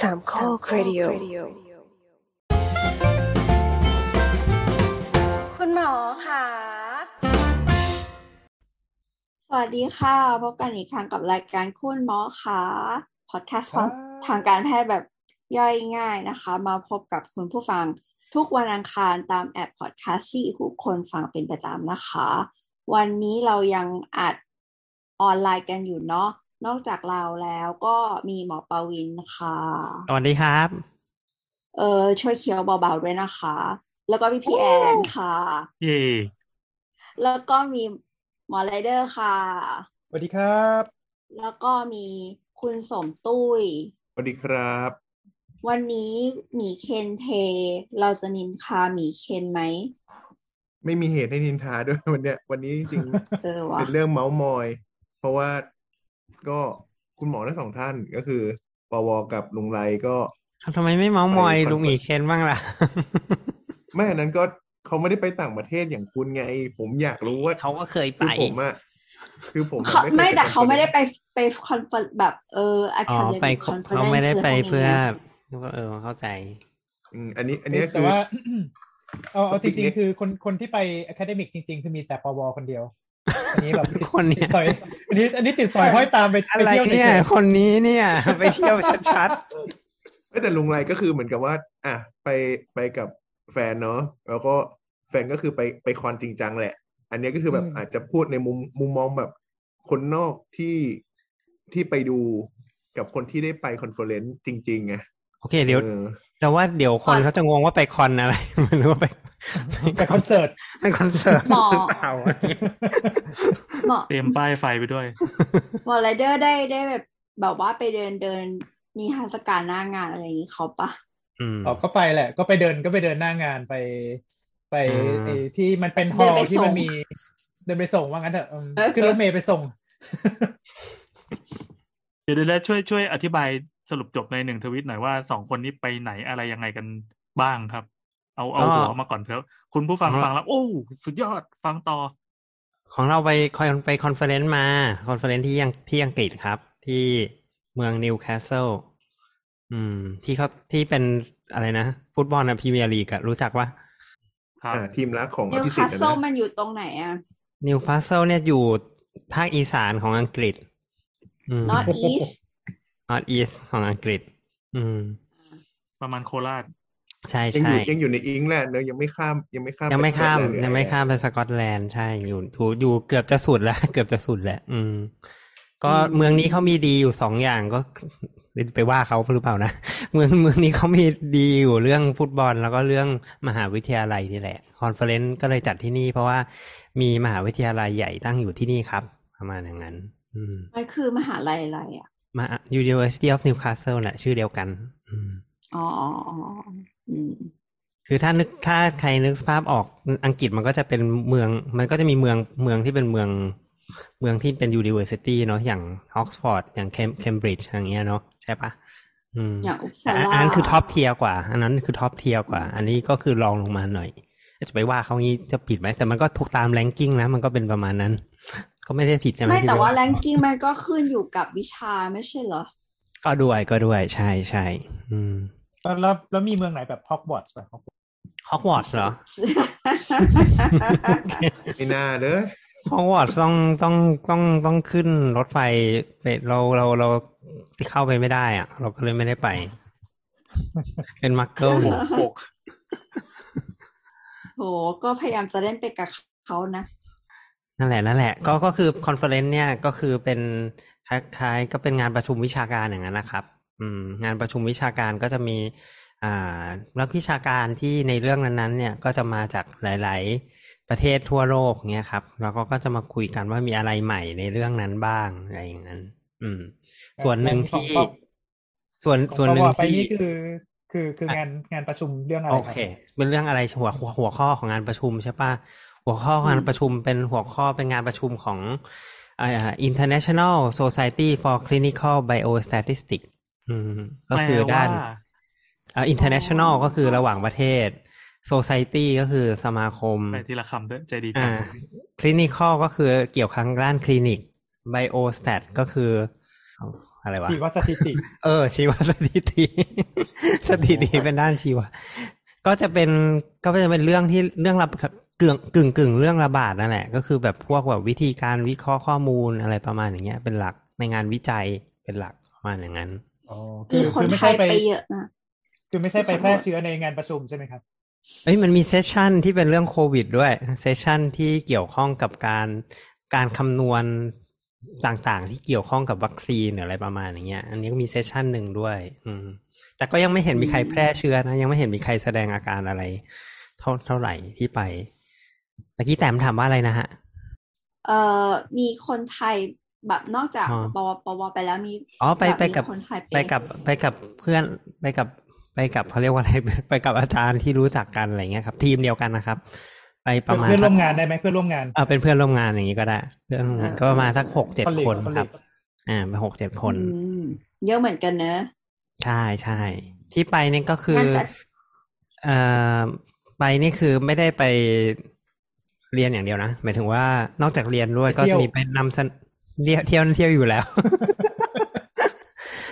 สามข้อครดิโอคุณหมอขา สวัสดีค่ะ พบกันอีกครั้งกับรายการคุณหมอขาพอดแคสต์ครับทางการแพทย์แบบย่อยง่ายนะคะ มาพบกับคุณผู้ฟังทุกวันอังคารตามแอปพอดแคสต์ที่ทุกคนฟังเป็นประจำนะคะ วันนี้เรายังอัดออนไลน์กันอยู่เนาะ นอกจากเราแล้วก็มีหมอปวินค่ะสวัสดีครับ เออช่วยเคี้ยวเบาๆด้วยนะคะ แล้วก็พี่พี่แอนค่ะเย่แล้วก็มีหมอไรเดอร์ค่ะสวัสดีครับ แล้วก็มีคุณสมตุ้ยสวัสดีครับ วันนี้หมีเคนเท เราจะนินทาหมีเคนไหม ไม่มีเหตุให้นินทาด้วยวันเนี้ยวันนี้จริงเออๆวะเป็นเรื่องเมาส์มอย เพราะว่า ก็คุณหมอทั้งสองท่านก็คือปวกับลุงไรก็ทำไมไม่เมาส์มอยไปคอนเฟิร์มลุงหมีเคนบ้างล่ะ ไม่อันนั้นก็เขาไม่ได้ไปต่างประเทศอย่างคุณไง ผมอยากรู้ว่าเขาก็เคยคืไปอผมอะคือผมอะเขาเคยไม่ปแต่เขาไม่ได้คอนไปไปคอนเฟอร์แบบเอออะอ๋อคาเดไปมิคเขาอนเฟอเรเขานซ์ไม่ได้ไปพวกเพื่อนี้เออเข้าใจ อืมอันนี้ อันนี้แต่คือว่าเอาเอาจ topic ริงนี้ๆคือคนคนที่ไป academic จริง ๆ คือมีแต่ปวคนเดียว อันนี้แบบติดคนเนี้ติยดสอยอันนี้อันนี้ติดสอยห้อยตามไปอะไปไรเที่ยวเนี่ยเฉยคนนี้เนี่ย ไปเที่ยวชัดเอ้ยแต่ลุงไรก็คือเหมือนกับว่า อะไปไปกับแฟนเนาะแล้วก็แฟนก็คือไปไปคอนจริงจังแหละ อันเนี้ยก็คือแบบอาจจะพูดในมุมมุมมองแบบคนนอกที่ที่ไปดูกับคนที่ได้ไป conference จริงๆไงๆโอเคเดี๋ยว เออเราว่าเดี๋ยวคนเขาจะงงว่าไปคอนอะไรไม่รู้ว่าไปไปคอนเสิร์ตไปคอนเสิร์ตหมอหรือเปล่าหมอเตรียมป้ายไฟไปด้วยหมอไรเดอร์ได้ได้แบบแบบว่าไปเดินเดินนิทรรศการหน้างานอะไรอย่างนี้เขาปะอืมอ๋อก็ไปแหละ ก็ไปเดินก็ไปเดินหน้างานไป ไปอืมไอ้ที่มันเป็นฮเดิอนลไปที่ส่มังนมี เดินไปส่งว่างั้นเถอะอืมเออขึ้นรถเมล์ไปส่ง เดี๋ยวเดี๋ยวช่วยช่วยอธิบาย สรุปจบในหนึ่งทวิตหน่อยว่าสองคนนี้ไปไหนอะไรยังไงกันบ้างครับ เอาเอาก็หัวมาก่อนเถอะคุณผู้ฟังของเราฟังแล้ว โอ้ สุดยอดฟังต่อ ของเราไปคอยไป conference มา conference ที่ยังที่อังกฤษครับ ที่เมืองนิวคาสเซิลอืม ที่เขาที่เป็นอะไรนะ ฟุตบอลนะพรีเมียร์ลีกอะรู้จักว่าครับอ่าทีมรักของอภิสิทสธิ์นิวคาสเซิลนะมันอยู่ตรงไหนอะนิวคาสเซิลเนี่ยอยู่ภาคอีสานของอังกฤษอื ม North East North East ของอังกฤษ อืม ประมาณโคราชใช่ยังอใช่ ยู่ยังอยู่ในอิงแลนด์เนอะยังไม่ข้ามยังไม่ข้ามยังไม่ปข้ามสกอตแลนด์หรือยังไม่อะรข้ามไปสกอตแลนด์ใช่อยู่ถูอยู่เกือบจะสุดแล้ว เกือบจะสุดแหละอืม ก็เมืองนี้เขามีดีอยู่สองอย่างก็ไปว่าเขาหรือเปล่านะ เมืองเมืองนี้เขามีดีอยู่เรื่องฟุตบอล แล้วก็เรื่องมหาวิทยาลัยนี่แหละ conference ก็เลยจัดที่นี่ เพราะว่ามีมหาวิทยาลัยใหญ่ตั้งอยู่ที่นี่ครับ ประมาณอย่างนั้น อืม มันคือมหาลัยอะไรอะ มา University of Newcastle แหละชื่อเดียวกันอืมอ๋ออ๋ออ๋ออืมคือถ้านึกถ้าใครนึกสภาพออกอังกฤษมันก็จะเป็นเมือง มันก็จะมีเมืองเมืองที่เป็นเมือง เมืองที่เป็น university เนาะอย่างออกซฟอร์ดอย่างเคมบริดจ์อย่างเงี้ยเนาะใช่ปะอืมอย่างอุปแต่สาอันอันนั้นคือท็อปเทียกว่า อันนั้นคือท็อปเทียกว่า อันนี้ก็คือรองลงมาหน่อย จะไปว่าเขางี้จะผิดไหมแต่มันก็ถูกตามแรงกิ้งนะ มันก็เป็นประมาณนั้น ก็ไม่ได้ผิดใช่ไหมไม่ที่แต่ว่าไปแรงกิ้งมันก็ขึ้นอยู่กับวิชาไม่ใช่เหรอ ก็ด้วยก็ด้วยใช่ใช่อืมแล้วแล้วแล้วมีเมืองไหนแบบฮอกวอตส์ป่ะฮอกวอตส์เหรอไม่น่าเด้อฮอกวอตส์ต้องต้องต้องต้องขึ้นรถไฟไปเราเราเราเข้าไปไม่ได้อะเราก็เลยไม่ได้ไป เป็นมักเกิลโบกโบกโหก็พยายามจะเล่นไปกับเขานะ นั่นแหละนั่นแหละก็ก็คือ conference เนี่ยก็คือเป็นคล้ายๆ ก็เป็นงานประชุมวิชาการอย่างนั้นนะครับ อืม งานประชุมวิชาการก็จะมีอ่านักวิชาการที่ในเรื่องนั้นๆ เนี่ยก็จะมาจากหลาย ๆ ประเทศทั่วโลกเนี่ยครับ แล้วก็ก็จะมาคุยกันว่ามีอะไรใหม่ในเรื่องนั้นบ้างอะไรอย่างนั้น อืม ส่วนหนึ่งที่ของส่วนของส่วนหนึ่งปวไปที่นี่คือ คือคืองานงานประชุมเรื่องอะไรโอครับเค เป็นเรื่องอะไรหัวหัวหัวข้อของงานประชุมใช่ปะ หัวข้องานประชุมเป็นหัวข้อเป็นงานประชุมของอ่า International Society for Clinical Biostatistics อืมก็คือด้านแปลว่าอ่า international ก็คือระหว่างประเทศ society ก็คือสมาคมไปทีละคำด้วยใจดีจัอ่าง clinical ก็คือเกี่ยวกับด้านคลินิก biostat ก็คืออะไรวะชีวสถิติ เออ ชีวสถิติ สถิติเป็นด้านชีวะก็จะเป็นก็จะเป็นเรื่องที่เรื่องระ กึ่งกึ่งกึ่งเรื่องระบาดนั่นแหละ ก็คือแบบพวกแบบวิธีการวิเคราะห์ข้อมูลอะไรประมาณอย่างเงี้ย เป็นหลักในงานวิจัยเป็นหลักประมาณอย่างนั้นอ๋อมีคนไม่ไทใช่ยไปเยอะนะคือไม่ใช่ไปแพร่เชื้อในงานประชุมใช่ไหมครับเอ้ยมันมีเซสชันที่เป็นเรื่องโควิดด้วยเซสชันที่เกี่ยวข้องกับการการคำนวณต่างๆ ที่เกี่ยวข้องกับวัคซีนหรืออะไรประมาณอย่างเงี้ย อันนี้ก็มีเซสชันหนึ่งด้วย อืม แต่ก็ยังไม่เห็นมีใครแพร่เชื้อนะ ยังไม่เห็นมีใครแสดงอาการอะไร เท่าเท่าไหร่ที่ไป ตะกี้แต้มถามว่าอะไรนะฮะ เอ่อมีคนไทยแบบนอกจากอ๋อปวปวไปแล้วมีอ๋อไปแบบไปกับมีคนไทยไปกับไปกับเพื่อนไปกับไปกับเขาเรียกว่าอะไรไปกับอาจารย์ที่รู้จักกันอะไรเงี้ยครับ ทีมเดียวกันนะครับ ไปประมาณเพื่อนร่วมสักงานได้ไหมเพื่อนร่วมงานเออเป็นเพื่อนร่วมงานอย่างนี้ก็ได้เพื่อนร่วมงานก็ประมาณสักหกเจ็ด Colleague คนครับ Colleague อ่าเป็นหกเจ็ดคนอืมเยอะเหมือนกันเนอะใช่ใช่ที่ไปนี่ก็คืองั้นแต่เอ่อไปนี่คือไม่ได้ไป เรียนอย่างเดียวนะหมายถึงว่านอกจากเรียนด้วยไปก็เที่ยวมีไปนำเสนเที่ยวเที่ยวเที่ยวอยู่แล้ว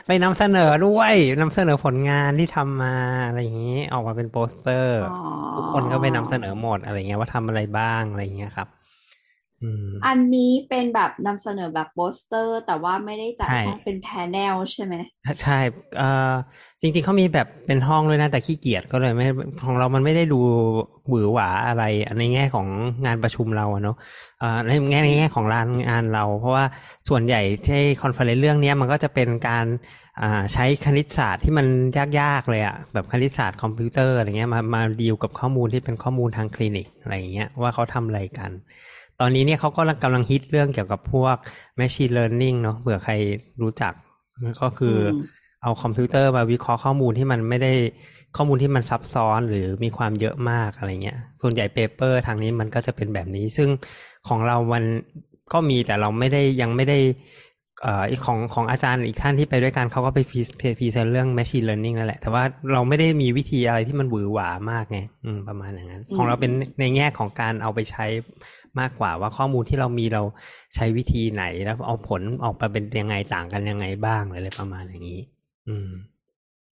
ไปนำเสนอด้วยนำเสนอผลงานที่ทำมาอะไรอย่างนี้ ออกมาเป็นโปสเตอร์อ๋อทุกคนก็ไปนำเสนอหมดอะไรเงี้ยว่าทำอะไรบ้างอะไรเงี้ยครับ อืมอันนี้เป็นแบบนำเสนอแบบโปสเตอร์ แต่ว่าไม่ได้จัดใช่ห้องเป็น panel ใช่ไหมใช่เอ่อจริงๆเขามีแบบเป็นห้องเลยนะแต่ขี้เกียจก็เลยไม่ของเรามันไม่ได้ดูหวือหวาอะไรในแง่ของงานประชุมเราอะเนาะเอ่อในแง่ในแง่ของร้านงานเรา เพราะว่าส่วนใหญ่ที่ conference เรื่องเนี้ยมันก็จะเป็นการอ่าใช้คณิตศาสตร์ที่มันยากๆเลยอะแบบคณิตศาสตร์คอมพิวเตอร์อะไรเงี้ยมามาดีลกับข้อมูลที่เป็นข้อมูลทางคลินิกอะไรอย่างเงี้ยว่าเขาทำอะไรกัน ตอนนี้เนี่ยเขาก็กำลังฮิตเรื่องเกี่ยวกับพวก machine learning เนาะเผื่อใครรู้จัก ก็คืออมเอาคอมพิวเตอร์มาวิเคราะห์ข้อมูลที่มันไม่ได้ข้อมูลที่มันซับซ้อนหรือมีความเยอะมากอะไรเงี้ย ส่วนใหญ่ paper ทางนี้มันก็จะเป็นแบบนี้ ซึ่งของเรามันก็มีแต่เราไม่ได้ยังไม่ได้เอ่อของของอาจารย์อีกท่านที่ไปด้วยกันเขาก็ไป pre present เรื่อง machine learning นั่นแหละ แต่ว่าเราไม่ได้มีวิธีอะไรที่มันหวือหวามากไงอืมประมาณอย่างนั้น ของเราเป็นในแง่ของการเอาไปใช้ มากกว่าว่าข้อมูลที่เรามีเราใช้วิธีไหนแล้วเอาผลออกมาเป็นยังไงต่างกันยังไงบ้างอะไรประมาณอย่างนี้ อืม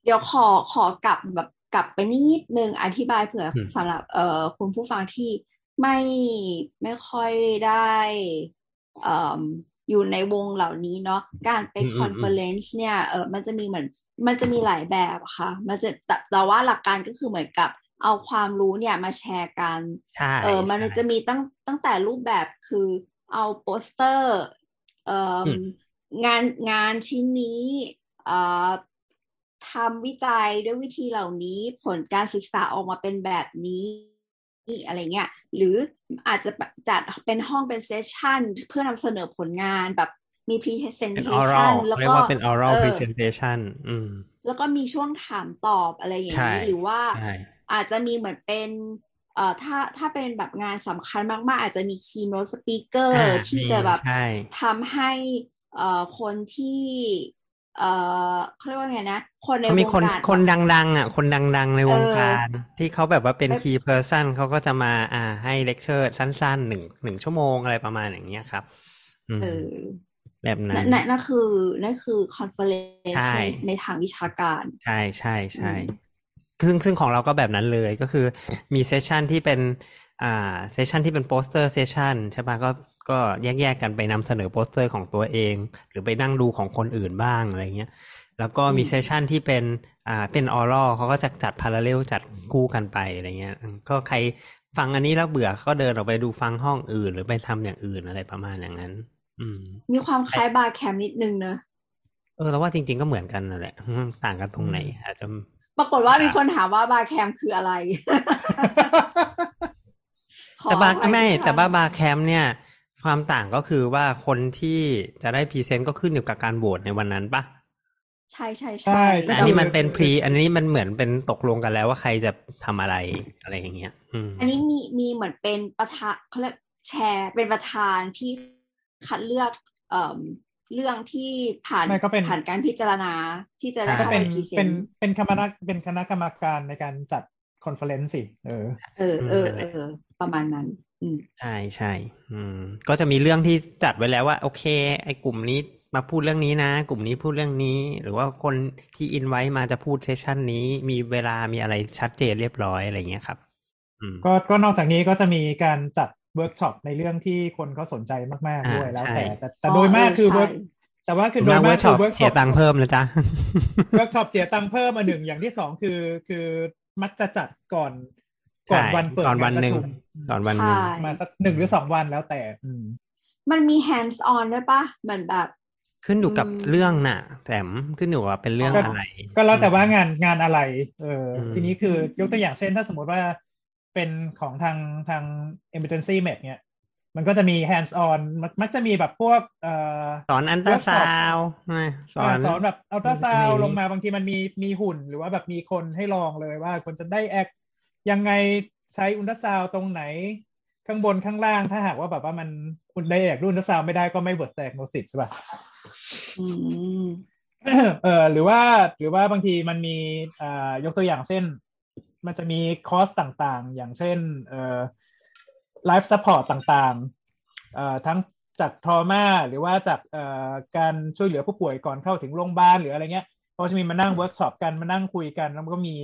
เดี๋ยวขอขอกลับแบบกลับไปนิดนึงอธิบายเผื่ออมสำหรับ เอ่อคุณผู้ฟังที่ไม่ไม่ค่อยได้เอ่ออยู่ในวงเหล่านี้เนาะการไป conference เนี่ยเออมันจะมีเหมือนมันจะมีหลายแบบอะค่ะ มันจะแต่แต่ว่าหลักการก็คือเหมือนกับ เอาความรู้เนี่ยมาแชร์กันใช่เออมันใช่จะมีตั้งตั้งแต่รูปแบบคือเอาโปสเตอร์เอ่ออมงานงานชิ้นนี้เอ่อทำวิจัยด้วยวิธีเหล่านี้ผลการศึกษาออกมาเป็นแบบนี้อะไรเงี้ยหรืออาจจะจัดเป็นห้องเป็น session เพื่อนำเสนอผลงานแบบมีเป็น presentation oral แล้วก็เรียกว่าเป็น oral เออ presentation อืมแล้วก็มีช่วงถามตอบอะไรอย่างใช่นี้ หรือว่าใช่ อาจจะมีเหมือนเป็นเอ่อถ้าถ้าเป็นแบบงานสำคัญมาก ๆ อาจจะมี keynote speaker อ่าที่มีจะแบบใช่ทำให้เอ่อคนที่เอ่อเขาเรียกว่าไงนะ คนในเขาวมีงคนการคนดัง ๆ อะ คนดัง ๆ ในวงเออการ ที่เขาแบบว่าเป็นเออ key person เขาก็จะมาอ่าให้เลคเชอร์สั้นๆหนึ่งหนึ่งชั่วโมงอะไรประมาณอย่างเงี้ยครับอืมเออแบบนั้นั่นนนั่นนั่นคือนั่นคือ conference ใช่ในในทางวิชาการ ใช่ใช่ใช่อืม ซึ่งซึ่งของเราก็แบบนั้นเลยก็คือมี session ที่เป็นอ่า session ที่เป็น poster session ใช่ปะก็ก็แยกๆกันไปนำเสนอโปสเตอร์ของตัวเอง หรือไปนั่งดูของคนอื่นบ้างอะไรเงี้ยแล้วก็มีอืม session ที่เป็นอ่าเป็น oral เขาก็จะจัด parallel จัดคู่กันไปอะไรเงี้ยอืมก็ใครฟังอันนี้แล้วเบื่อก็เดินออกไปดูฟังห้องอื่น หรือไปทำอย่างอื่นอะไรประมาณอย่างนั้น อืม มีความคล้าย BarCamp นิดนึงเนอะเออแล้วว่าจริง ๆก็เหมือนกันนั่นแหละอืมต่างกันตรงไหนอาจจะ ปรากฏว่ามีคนถามว่า BarCamp คืออะไรขอแต่บาร์อภัยไม่ที่แต่ว่าถม BarCamp เนี่ย ความต่างก็คือว่าคนที่จะได้ present ก็ขึ้นอยู่กับการโหวตในวันนั้นปะใช่ใช่ใช่แต่อันนี้มันเป็น pre อันนี้มันเหมือนเป็นตกลงกันแล้วว่าใครจะทำอะไรอะไรอย่างเงี้ยอืมอันนี้มีมีเหมือนเป็นประธานเขาเรียกแชร์เป็นประธานที่คัดเลือกเอ่อ เรื่องที่ผ่านไม่ก็เป็นผ่านการพิจารณาที่จะได้ก็เข้าเป็ไปนพรีเซเป็นนต์เป็นคณะเป็นคณะกรรมการในการจัดคอนเฟอเรนซ์สิเออเออเออเออประมาณนั้นอืมใช่ใช่อืมก็จะมีเรื่องที่จัดไว้แล้วว่า โอเค ไอ้กลุ่มนี้มาพูดเรื่องนี้นะ กลุ่มนี้พูดเรื่องนี้ หรือว่าคนที่อินไว้มาจะพูดเซสชันนี้ มีเวลามีอะไรชัดเจนเรียบร้อยอะไรเงี้ยครับอืมก็ก็นอกจากนี้ก็จะมีการจัด เวิร์กช็อปในเรื่องที่คนเขาสนใจมาก ๆ ด้วยอ่าแล้วใช่แต่แต่แต่โดยมากคือเวิร์กแต่ว่าคือโดยมากเวิมาร์กกช็อปคือเวิร์กเสียตังค์เพิ่มนะจ๊ะเวิร์กช็อปเสียตังค์เพิ่มมาหนึ่งอย่างที่สองคือคือมักจะจัดก่อนก่อนใช่วันเปิดก่อนวันงาหนึ่งประชุมก่อนวันหนึ่งใช่มาสักหนึ่งหรือสองวันแล้วแต่อืมมันมี hands on ด้วยปะเหมือนแบบ ขึ้นอยู่กับอืมเรื่องน่ะแต่ขึ้นอยู่ว่าเป็นเรื่องก็อะไร ก็แล้วแต่ว่างานงานอะไร เอออมทีนี้คือยกตัวอย่างเช่นถ้าสมมติว่า เป็นของทางทาง emergency med เนี่ย มันก็จะมี hands on มักมักจะมีแบบพวกเอ่อสอนอันตราซาวด์นะสอนาสอนแบบอัลตราซามันจะมีลงมาบางทีมันมีมีหุ่น หรือว่าแบบมีคนให้ลองเลยว่าคนจะได้แอคยังไงใช้อัลตราซาวด์ตรงไหน ข้างบนข้างล่างถ้าหากว่าแบบว่ามันคุณ diag ดูอัลตราซาวด์ไม่ได้ก็ misdiagnosis ใช่ป่ะอืมเออหรือว่าหรือว่าบางทีมันมีอ่ายกตัวอย่างเช่น มันจะมีคอร์สต่างๆ อย่างเช่นเอ่อ life support ต่างๆเอ่อทั้งจาก trauma หรือว่าจากเอ่อการช่วยเหลือผู้ป่วยก่อนเข้าถึงโรงพยาบาลหรืออะไรเงี้ยเขาจะมีมานั่งเวิร์กช็อปกันมานั่งคุยกัน แล้วก็มี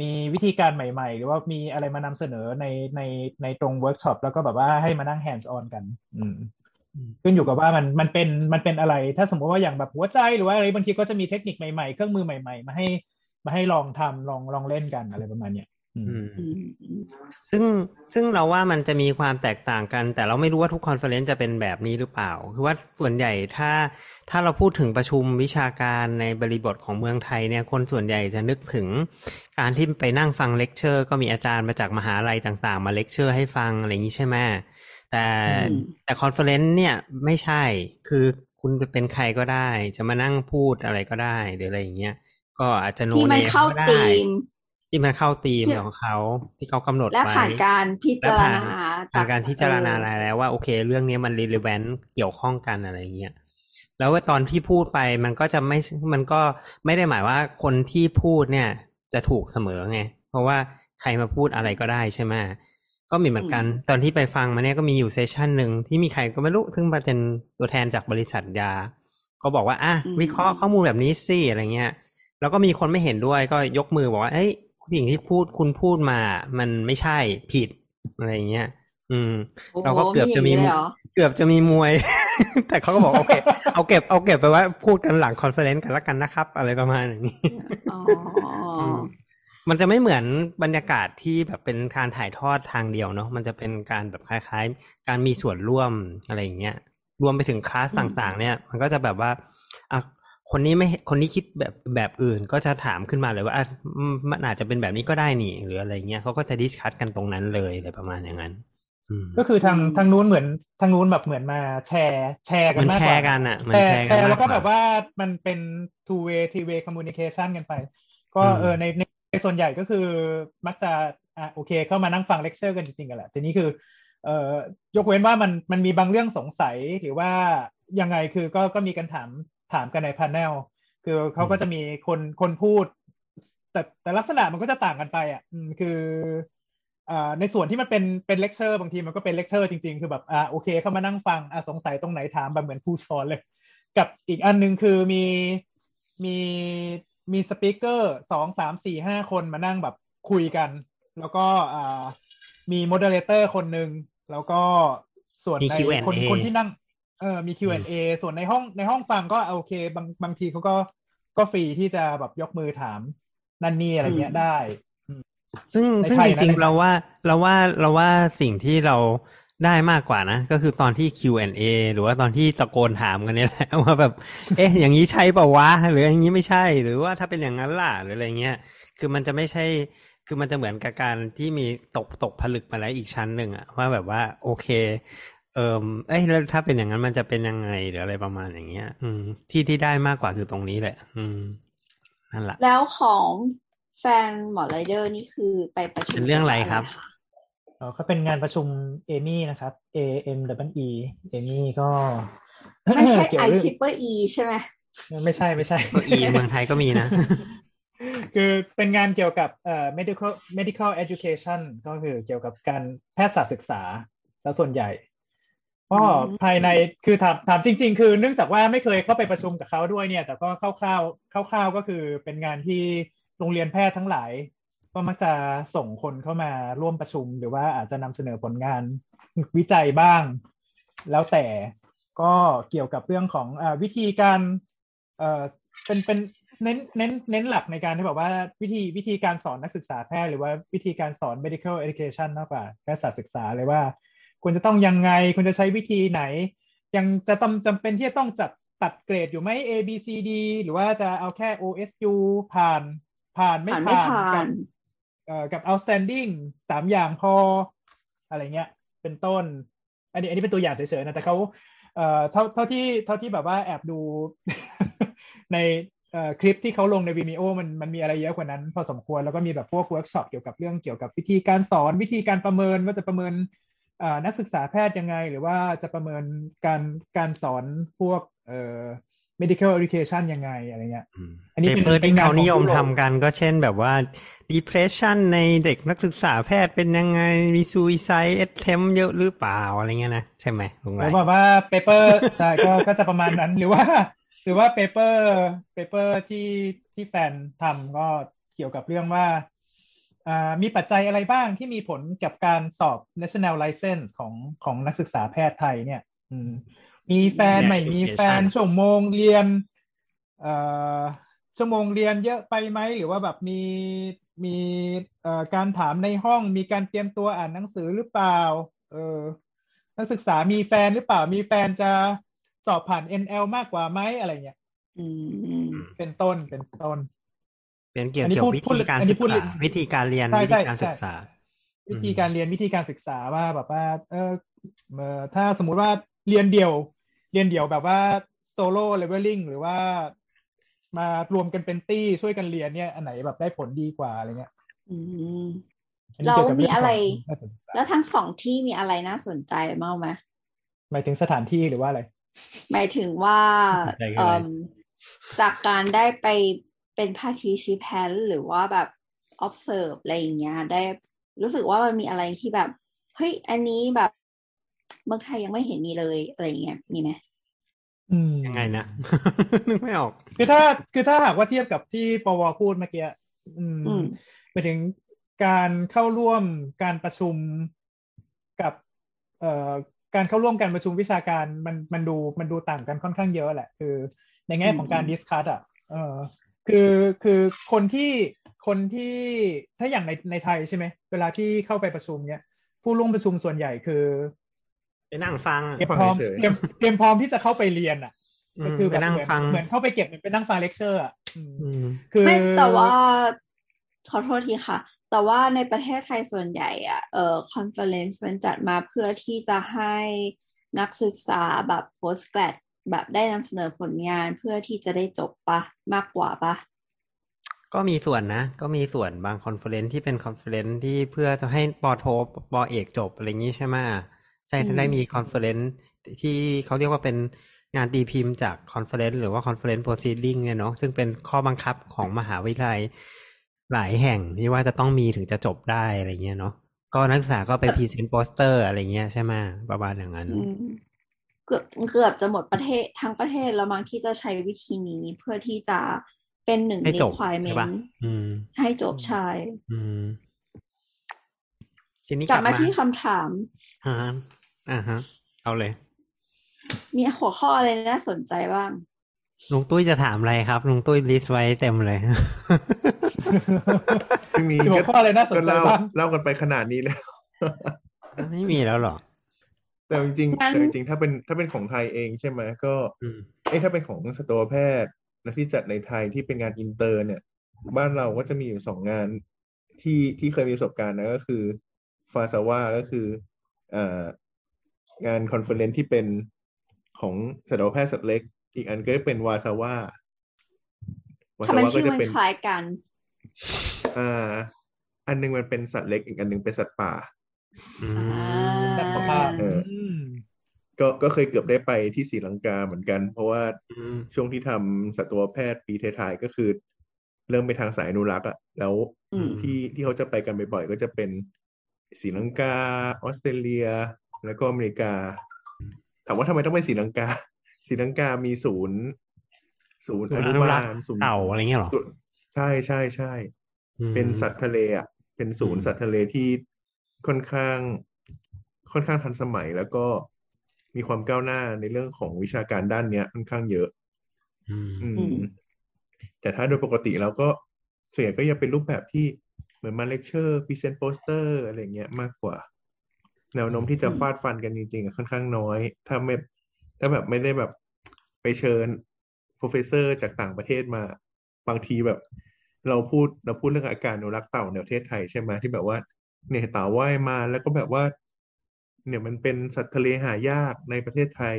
มีวิธีการใหม่ ๆ หรือว่ามีอะไรมานำเสนอในในในตรงเวิร์กช็อปแล้วก็แบบว่าให้มานั่ง hands on กัน อืมขึ้นอยู่กับว่ามันมันเป็นมันเป็นอะไร ถ้าสมมติว่าอย่างแบบหัวใจหรือว่าอะไรบางทีก็จะมีเทคนิคใหม่ๆ เครื่องมือใหม่ ๆ มาให้ มาให้ลองทำลองลองเล่นกันอะไรประมาณเนี้ยอืมอืมอืมอืมซึ่งซึ่งเราว่ามันจะมีความแตกต่างกัน แต่เราไม่รู้ว่าทุก conference จะเป็นแบบนี้หรือเปล่า คือว่าส่วนใหญ่ถ้าถ้าเราพูดถึงประชุมวิชาการในบริบทของเมืองไทยเนี่ยคนส่วนใหญ่จะนึกถึง การที่ไปนั่งฟังเลคเชอร์ ก็มีอาจารย์มาจากมหาลัยต่าง ๆ มาเลคเชอร์ให้ฟังอะไรอย่างนี้ใช่ไหมแต่อืมแต่ conference เนี่ยไม่ใช่คือคุณจะเป็นใครก็ได้ จะมานั่งพูดอะไรก็ได้หรืออะไรอย่างเงี้ย ก็อาจจะ no name ก็ได้ ที่มันเข้าธี่มที่ของเขาที่เขากำหนดและไว้ผ่านการพิจารณาผ่านการพิจารณาอะไรแล้วว่าโอเค เรื่องนี้มัน relevant เกี่ยวข้องกันอะไรเงี้ยแล้วว่าตอนที่พูดไปมันก็จะไม่มันก็ไม่ได้หมายว่าคนที่พูดเนี่ย จะถูกเสมอไงเพราะว่าใครมาพูดอะไรก็ได้ใช่ไหมก็มีเหมือนกันตอนที่ไปฟังมาเนี่ยก็มีอยู่เซสชันหนึ่งที่มีใครก็ไม่รู้ซึ่งเป็นตัวแทนจากบริษัทยา ก็บอกว่าอะอืมวิเคราะห์ข้อมูลแบบนี้สิอะไรเงี้ย แล้วก็มีคนไม่เห็นด้วยก็ยกมือบอกว่าเอ้ยสิ่งที่พูดคุณพูดมา มันไม่ใช่ผิดอะไรเงี้ย อืมโอ้โหเราก็เกือบจะมีอย่างนี้เลยเหรอเกือบจะมีมวย แต่เขาก็บอกโอเคเอาเก็บเอาเก็บไปไว่าพูดกันหลัง conference กันละกันนะครับ อะไรประมาณอย่างนี้อ๋อ มันจะไม่เหมือนบรรยากาศที่แบบเป็นการถ่ายทอดทางเดียวเนาะมันจะเป็นการแบบคล้ายๆ การมีส่วนร่วมอะไรอย่างเงี้ยรวมไปถึงคลาสต่าง ๆ เนี่ย มันก็จะแบบว่าอะ คนนี้ไม่คนนี้คิดแบบแบบอื่นก็จะถามขึ้นมาเลยว่าอะอืมมันอาจจะเป็นแบบนี้ก็ได้นี่ หรืออะไรเงี้ยเขาก็จะ discuss กันตรงนั้นเลยอะไรประมาณอย่างนั้นอืมก็คือทางทางนู้นเหมือนทางนู้นแบบเหมือนมาแชร์ แชร์กันมันมากกว่าอะมันแชแชร์ร์แชกัน แชร์มากแล้วก็แบบว่ามันเป็น two way three way communication กันไป ก็อืมเออในในในส่วนใหญ่ก็คือมักจะอะโอเค เข้ามานั่งฟังเลคเชอร์กันจริงๆกันแหละทีนี้คือเอ่อยกเว้นว่ามันมันมีบางเรื่องสงสัยหรือว่ายังไงคือก็ก็มีการถาม ถามกันในพา n e l คือเขาก็จะมีคนคนพูด แต่แต่ลักษณะมันก็จะต่างกันไปอะอืมคืออ่าในส่วนที่มันเป็นเป็นเลคเชอร์บางทีมันก็เป็นเลคเชอร์จริงๆ คือแบบอ่าโอเคเข้ามานั่งฟังอ่าสงสัยตรงไหนถามแบบเหมือนผู้สอนเลย กับอีกอันหนึงคือมีมีมี speaker สองสามสี่ห้าคนมานั่งแบบคุยกัน แล้วก็อ่ามี moderator คนหนึ่งแล้วก็ส่วนมีใน Q&A คนคนที่นั่ง เออมี Q&A ส่วนในห้องในห้องฟังก็โอเค บางบางทีเขาก็ก็ฟรีที่จะแบบยกมือถามนั่นนี่อะไรเงี้ยอืมได้ ซึ่งในซึ่งไทยจนะริงในไทยๆเราว่าเราว่าเราว่าสิ่งที่เราได้มากกว่านะ ก็คือตอนที่ Q&A หรือว่าตอนที่ตะโกนถามกันเนี่ยแหละว่าแบบ เอ๊ะ อย่างนี้ใช่เปล่าวะ หรืออย่างนี้ไม่ใช่ หรือว่าถ้าเป็นอย่างนั้นล่ะหรืออะไรเงี้ย คือมันจะไม่ใช่ คือมันจะเหมือนกับการที่มีตกตกผลึกมาแล้วอีกชั้นหนึ่งอะว่าแบบว่าโอเค เอิมเอ้ยแล้วถ้าเป็นอย่างนั้นมันจะเป็นยังไงหรืออะไรประมาณอย่างเงี้ย อืม ที่ที่ได้มากกว่าคือตรงนี้แหละ อืม นั่นแหละ แล้วของแฟนหมอไรเดอร์นี่คือไปประชุมเป็นเรื่องอะไรครับะอ๋อก็เป็นงานประชุมเอมี่นะครับ A M W E เอมี่ก็ ไม่ใช่เกี่ยว I เรื่อง triple E ใช่ไหมไม่ใช่ไม่ใช่ก็อีเมืองไทยก็มีนะ คือเป็นงานเกี่ยวกับเอ่อ medical medical education ก็คือเกี่ยวกับการแพทยศาสตร์ศึกษาซะส่วนใหญ่ ก็ภายในคือถามถามจริง ๆ คือเนื่องจากว่าไม่เคยเข้าไปประชุมกับเขาด้วยเนี่ย แต่ก็คร่าวๆคร่าวๆก็คือเป็นงานที่โรงเรียนแพทย์ทั้งหลาย ก็มักจะส่งคนเข้ามาร่วมประชุม หรือว่าอาจจะนำเสนอผลงานวิจัยบ้าง แล้วแต่ก็เกี่ยวกับเรื่องของอวิธีการเออเป็นเป็นเน้นเน้นเน้นหลักในการที่แบบว่าวิธีวิธีการสอนนักศึกษาแพทย์หรือว่าวิธีการสอน medical education มากกว่าการศาสตร์ศึกษาเลยว่า ควรจะต้องยังไงควรจะใช้วิธีไหน ยังจะต้องจำเป็นที่จะต้องจัดตัดเกรดอยู่ไหม A B C D หรือว่าจะเอาแค่ OSU ผ่าน ผ่านไม่ผ่านไม่ผ่านผ่ากันบเอ่อกับ outstanding สามอย่างพออะไรเงี้ย เป็นต้น อันนี้อันนี้เป็นตัวอย่างเฉยๆนะ แต่เขาเอ่อเท่าเท่าที่เท่าที่แบบว่าแอบดูในเอ่อคลิปที่เขาลงใน Vimeo มันมันมีอะไรเยอะกว่านั้น พอสมควรแล้วก็มีแบบพวกเวิร์กช็อปเกี่ยวกับเรื่องเกี่ยวกับวิธีการสอนวิธีการประเมินว่าจะประเมินอ่า นักศึกษาแพทย์ยังไง หรือว่าจะประเมินการการสอนพวกเอ่อ medical education ยังไงอะไรเงี้ย อันนี้เป็น paper เป็นที่เขานิยมของยุโรปทำกันก็เช่นแบบว่า depression ในเด็กนักศึกษาแพทย์เป็นยังไง มี suicide attempt เยอะหรือเปล่าอะไรเงี้ยนะ ใช่ไหมลุง อะไรหรือแบบว่า paper ใช่ก็ก็จะประมาณนั้นหรือว่า หรือว่า paper paper ที่ที่แฟนทำก็เกี่ยวกับเรื่องว่าอ่า มีปัจจัยอะไรบ้างที่มีผลกับการสอบ national license ของของนักศึกษาแพทย์ไทยเนี่ยอืมมีแฟนไม่มีแฟนชั่วโมงเรียนเอ่อชั่วโมงเรียนเยอะไปไหม หรือว่าแบบมีมีเอ่อการถามในห้องมีการเตรียมตัวอ่านหนังสือหรือเปล่า เออนักศึกษามีแฟนหรือเปล่า มีแฟนจะสอบผ่าน NL มากกว่าไหมอะไรเงี้ยอืมเป็นต้นเป็นต้น เป็นเกี่ยวอันนี้กับพูดวิพูดธีการอันนี้ศึกพูดษาวิธีการเรียนใช่วิใช่ธีการศึกษา วิธีการเรียนวิธีการศึกษาว่าแบบว่า เออเอ่อถ้าสมมุติว่าเรียนเดี่ยว เรียนเดี่ยวแบบว่าโซโล่เลเวลลิ่งหรือว่ามารวมกันเป็นตี้ช่วยกันเรียนเนี่ยอันไหนแบบได้ผลดีกว่าอะไรเงี้ยอืมอันนี้กี่ยวกับเรามีอะไรเงของนักศึกษาแล้วทั้งสองที่มีอะไรน่าสนใจบ้างไหมหมายถึงสถานที่หรือว่าอะไร หมายถึงว่าสนใจคืออะไรเอิ่มจากการได้ไป เป็น participant หรือว่าแบบ observe อะไรอย่างเงี้ยได้รู้สึกว่ามันมีอะไรที่แบบเฮ้ยอันนี้แบบเมืองไทยยังไม่เห็นมีเลยอะไรอย่างเงี้ยมีไหมอืมยังไงนะนึกไม่ออก คือถ้าคือถ้าหากว่าเทียบกับที่ปวพูดเมื่อกี้อืมอืมหมายถึงการเข้าร่วมการประชุมกับเอ่อการเข้าร่วมการประชุมวิชาการมันมันดูมันดูต่างกันค่อนข้างเยอะแหละ คือ ในแง่ของการดิสคัสอะเออ คือคือคนที่คนที่ถ้าอย่างในในไทยใช่ไหมเวลาที่เข้าไปประชุมเนี้ยผู้ร่วมประชุมส่วนใหญ่คือไปนั่งฟังเตรียมพร้อมเฉยๆเตรียมเตรียมพร้อมที่จะเข้าไปเรียนอะอืก็มคือไปแบบนั่งเหมือนฟังเหมือนเข้าไปเก็บเหมือนไปนั่งฟังเลคเชอร์อะอืมอืมคือไม่แต่ว่าขอโทษทีค่ะ แต่ว่าในประเทศไทยส่วนใหญ่อะเอ่อ conference มันจัดมาเพื่อที่จะให้นักศึกษาแบบ post grad แบบได้นำเสนอผลงานเพื่อที่จะได้จบปะมากกว่าปะก็มีส่วนนะ ก็มีส่วนบาง conference ที่เป็น conference ที่เพื่อจะให้ปอโทปอเอกจบอะไรอย่างนี้ใช่ไหมแต่ถ้าได้มี conference ที่เขาเรียกว่าเป็นงานตีพิมพ์จาก conference หรือว่า conference proceeding เนี่ยเนาะซึ่งเป็นข้อบังคับของมหาวิทยาลัยหลายแห่งที่ว่าจะต้องมีถึงจะจบได้อะไรเงี้ยเนาะก็นักศึกษาก็ไป present โปสเตอร์อะไรเงี้ยใช่ไหมประมาณอย่างนั้นอืม เกือบเกือบจะหมดประเทศทั้งประเทศแล้วมั้งที่จะใช้วิธีนี้เพื่อที่จะเป็นหนึ่งให้จบ requirement ใช่ปะอืมให้จบใช่อืมทีนี้กลับมาที่คำถามอ่าฮะอ่าฮะ เอาเลย มีหัวข้ออะไรน่าสนใจบ้างลุงตุ้ยจะถามอะไรครับลุงตุ้ยลิสต์ไว้เต็มเลยไม่มีมีหัวข้ออะไรน่าสนก็ใจเล่าบ้างเล่ากันไปขนาดนี้แล้ว ไม่มีแล้วเหรอ แต่จริงๆงั้นแต่จริงๆถ้าเป็นถ้าเป็นของไทยเองใช่ไหมก็อืมเอ้ยถ้าเป็นของสัตวแพทย์นะที่จัดในไทยที่เป็นงานอินเตอร์เนี่ย บ้านเราก็จะมีอยู่สองงานที่ที่เคยมีประสบการณ์นะก็คือ FASAVA ก็คือเอ่องาน conference ที่เป็นของสัตวแพทย์สัตว์เล็ก อีกอันก็เป็นวาซาว่าวาทำซาไมว่าชื่ก็อจะมันเป็นคล้ายกัน อ่า อันหนึงมันเป็นสัตว์เล็ก อีกอันหนึงเป็นสัตว์ป่าอือ่ม แต่าประมาณเอออืมก็ก็เคยเกือบได้ไปที่ศรีลังกาเหมือนกัน เพราะว่าอืมช่วงที่ทำสัตวแพทย์ปีท้ายๆก็คือ เริ่มไปทางสายอนุรักษ์อะแล้วอืมที่ที่เขาจะไปกันบ่อยๆก็จะเป็นศรีลังกาออสเตรเลีย แล้วก็อเมริกา ถามว่าทำไมต้องไปศรีลังกาศรีลังกามีศูนย์ ศูนย์ศูอนย์อนุนุบารักษ์ลศูนย์เต่าอะไรเงี้ยเหรอ ใช่ใช่ใช่อืมเป็นสัตว์ทะเลอะเป็นศูนย์อืมสัตว์ทะเลที่ ค่อนข้างค่อนข้างทันสมัยแล้วก็มีความก้าวหน้าในเรื่องของวิชาการด้านเนี้ยค่อนข้างเยอะ อืมอืมอืมแต่ถ้าโดยปกติเราก็ส่วนใหญ่ก็ยังเป็นรูปแบบที่เหมือนมา lecture present โปสเตอร์อะไรเงี้ยมากกว่า แนวโน้มที่จะอืมฟาดฟันกันจริงๆอะค่อนข้างน้อย ถ้าไม่ถ้าแบบไม่ได้แบบไปเชิญ professor จากต่างประเทศมาบางทีแบบ เราพูดเราพูดเรื่องอ่าการอนุรักษ์เต่าในประเทศไทยใช่ไหมที่แบบว่า เนี่ยเต่าว่ายมาแล้วก็แบบว่า เนี่ยมันเป็นสัตว์ทะเลหายากในประเทศไทย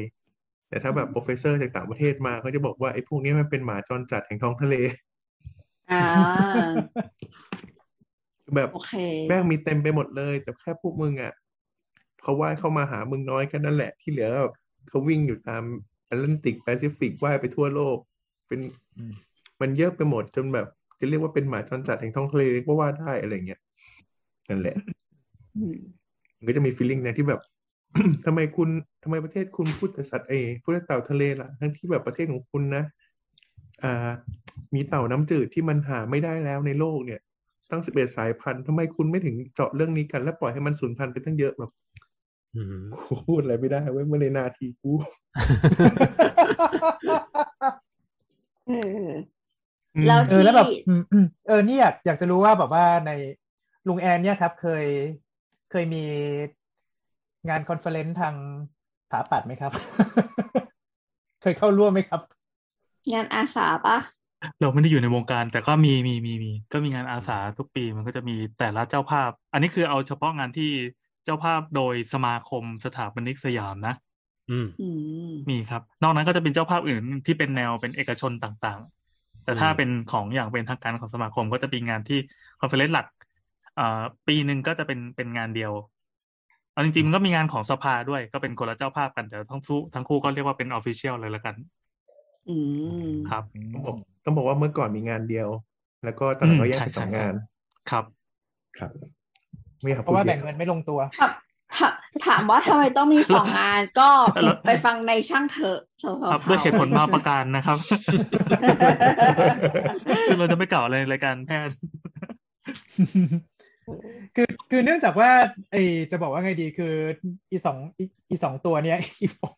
แต่ถ้าแบบ professor จากต่างประเทศมาเขาจะบอกว่าไอ้พวกนี้มันเป็นหมาจรจัดแห่งท้องทะเลอ่าแบบโอเคแม่งมีเต็มไปหมดเลย แต่แค่พวกมึงอะเขาว่ายเข้ามาหามึงน้อยแค่นั้นแหละที่เหลือแบบเขาวิ่งอยู่ตามแอตแลนติกแปซิฟิกว่ายไปทั่วโลก เป็นอืมมันเยอะไปหมดจนแบบ จะเรียกว่าเป็นหมาจรจัดแห่งท้องทะเลก็ว่าได้อะไรเงี้ย นั่นแหละอืมมันก็จะมีฟีลลิ่งนะที่แบบทำไมคุณทำไมประเทศคุณพูดแต่สัตว์เอพูดแต่เต่าทะเลล่ะ ทั้งที่แบบประเทศของคุณนะอ่า มีเต่าน้ำจืดที่มันหาไม่ได้แล้วในโลกเนี่ย ตั้งสิบเอ็ดสายพันธุ์ทำไมคุณไม่ถึงเจาะเรื่องนี้กัน แล้วปล่อยให้มันสูญพันธุ์ไปตั้งเยอะแบบอืมกูพูดอะไรไม่ได้เว้ยเมื่อในนาทีกูเอออืมแล้วเออแล้วแบบอืมอืมเออนี่อยากอยากจะรู้ว่าแบบว่าใน ลุงแอนเนี่ยครับ เคยเคยมีงาน conference ทางสถาปัตย์ไหมครับ เคยเข้าร่วมไหมครับ งานอาษาปะเราไม่ได้อยู่ในวงการ แต่ก็มีมีมีมีก็มีงานอาษาทุกปีมันก็จะมีแต่ละเจ้าภาพ อันนี้คือเอาเฉพาะงานที่เจ้าภาพโดยสมาคมสถาปนิกสยามนะอืมอืมมีครับ นอกนั้นก็จะเป็นเจ้าภาพอื่นที่เป็นแนวเป็นเอกชนต่างๆ แต่ถ้าอืมเป็นของอย่างเป็นทางการของสมาคมก็จะมีงานที่ conference หลักอ่า ปีหนึ่งก็จะเป็นเป็นงานเดียวเอาจริงๆมันก็มีงานของสภาด้วยก็เป็นคนละเจ้าภาพกันแต่ทั้งคู่ทั้งคู่ก็เรียกว่าเป็น official เลยละกัน อืมครับต้องบอกต้องบอกว่าเมื่อก่อนมีงานเดียว แล้วก็ตอนหลังก็แยกเป็นใช่สองใช่งาน ครับครับไม่อยากเพพูราะดว่าเยแบ่งอะเงินไม่ลงตัวถามถามถามว่าทำไมต้องมีสองงานก็แล้วไปฟังในช่างเถอะสาวๆครับด้วยเหตุผลบางประการนะครับซึ่งเราจะไม่กล่าวอะไรในรายการแพทย์ คือคือเนื่องจากว่าไอจะบอกว่าไงดีคืออีสองอีอีสองตัวเนี้ยอีปก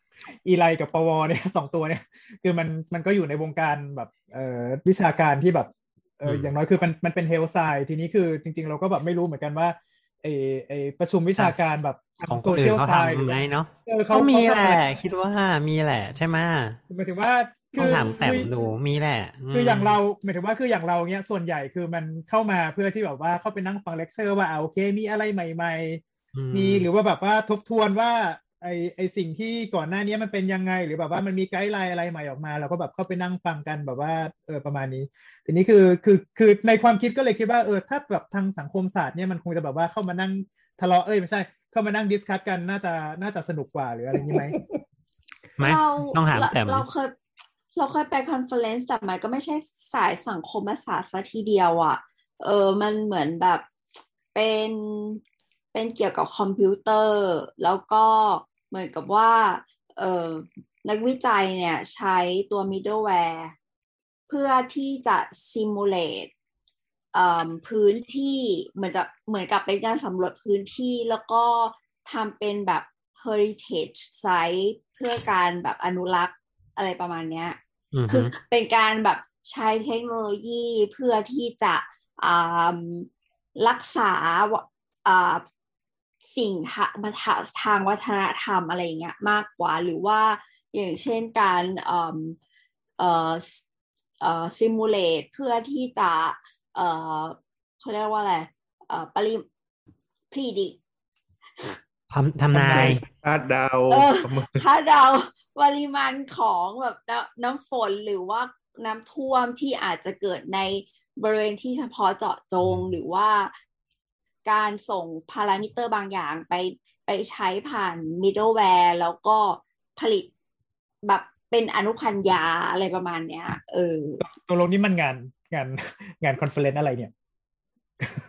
อีไลกับปวเนี่ยสองตัวเนี่ย คือมันมันก็อยู่ในวงการแบบเอ่อวิชาการที่แบบเอออืมอย่างน้อยคือมันมันเป็นเฮลไซทีนี้คือจริง ๆ เราก็แบบไม่รู้เหมือนกันว่าไอไอประชุมวิชาการแบบของคโซนเชีอื่ยนลเขาไซด์ทำไงเนาะเออก็เขามีเขาแหทำละอะไรคิดว่ามีแหละใช่ไหมหมายถึงว่าคื ต้องถามแต้มดูมีแหละ คืออย่างเราหมายถึงว่าคืออย่างเราเนี้ยส่วนใหญ่คือมันเข้ามาเพื่อที่แบบว่าเข้าไปนั่งฟังเลคเชอร์ว่าอ่าโอเค มีอะไรใหม่อืๆมีหรือว่าแบบว่าทบทวนว่าไอไอสิ่งที่ก่อนหน้านี้มันเป็นยังไง หรือแบบว่ามันมี guideline อะไรใหม่ออกมาเราก็แบบเข้าไปนั่งฟังกันแบบว่าเออประมาณนี้ทีนี้คือคือคือในความคิดก็เลยคิดว่าเออถ้าแบบทางสังคมศาสตร์เนี่ยมันคงจะแบบว่าเข้ามานั่งทะเลาะเอ้ยไม่ใช่เข้ามานั่ง discuss กันน่าจะน่าจะสนุกกว่าหรืออะไรอย่างนี้ไหมไหมเราต้องถามเราแต้มเราเคย เราเคยไป conference แต่มันก็ไม่ใช่สายสังคมศาสตร์ซะทีเดียวอะ่ะ เออ มันเหมือนแบบเป็นเป็นเกี่ยวกับคอมพิวเตอร์ แล้วก็เหมือนกับว่า เออนักวิจัยเนี่ยใช้ตัว middleware เพื่อที่จะ simulate เอ่อพื้นที่เหมือนจะเหมือนกับเป็นการสำรวจพื้นที่แล้วก็ทำเป็นแบบ heritage site เพื่อการแบบอนุรักษ์อะไรประมาณเนี้ย คือเป็นการแบบใช้เทคโนโลยีเพื่อที่จะรักษาสิ่งทางทางวัฒนธรรมอะไรอย่างเงี้ยมากกว่าหรือว่าอย่างเช่นการเอ่อเอ่อเอ่อซิมูเลตเพื่อที่จะเขาเรียกว่าอะไรปริพรีดิ ทำทำนายคาดเดาวเออประมาณคาดเดาปริมาณของแบบน้ำน้ำฝนหรือว่าน้ำท่วมที่อาจจะเกิดในบริเวณที่เฉพาะเจาะจงหรือว่าการส่งพารามิเตอร์บางอย่างไปไปใช้ผ่าน middleware แล้วก็ผลิตแบบเป็นอนุพันธ์ยาอะไรประมาณเนี้ย เออตกลงนี่มันงานงานงาน conference อะไรเนี่ย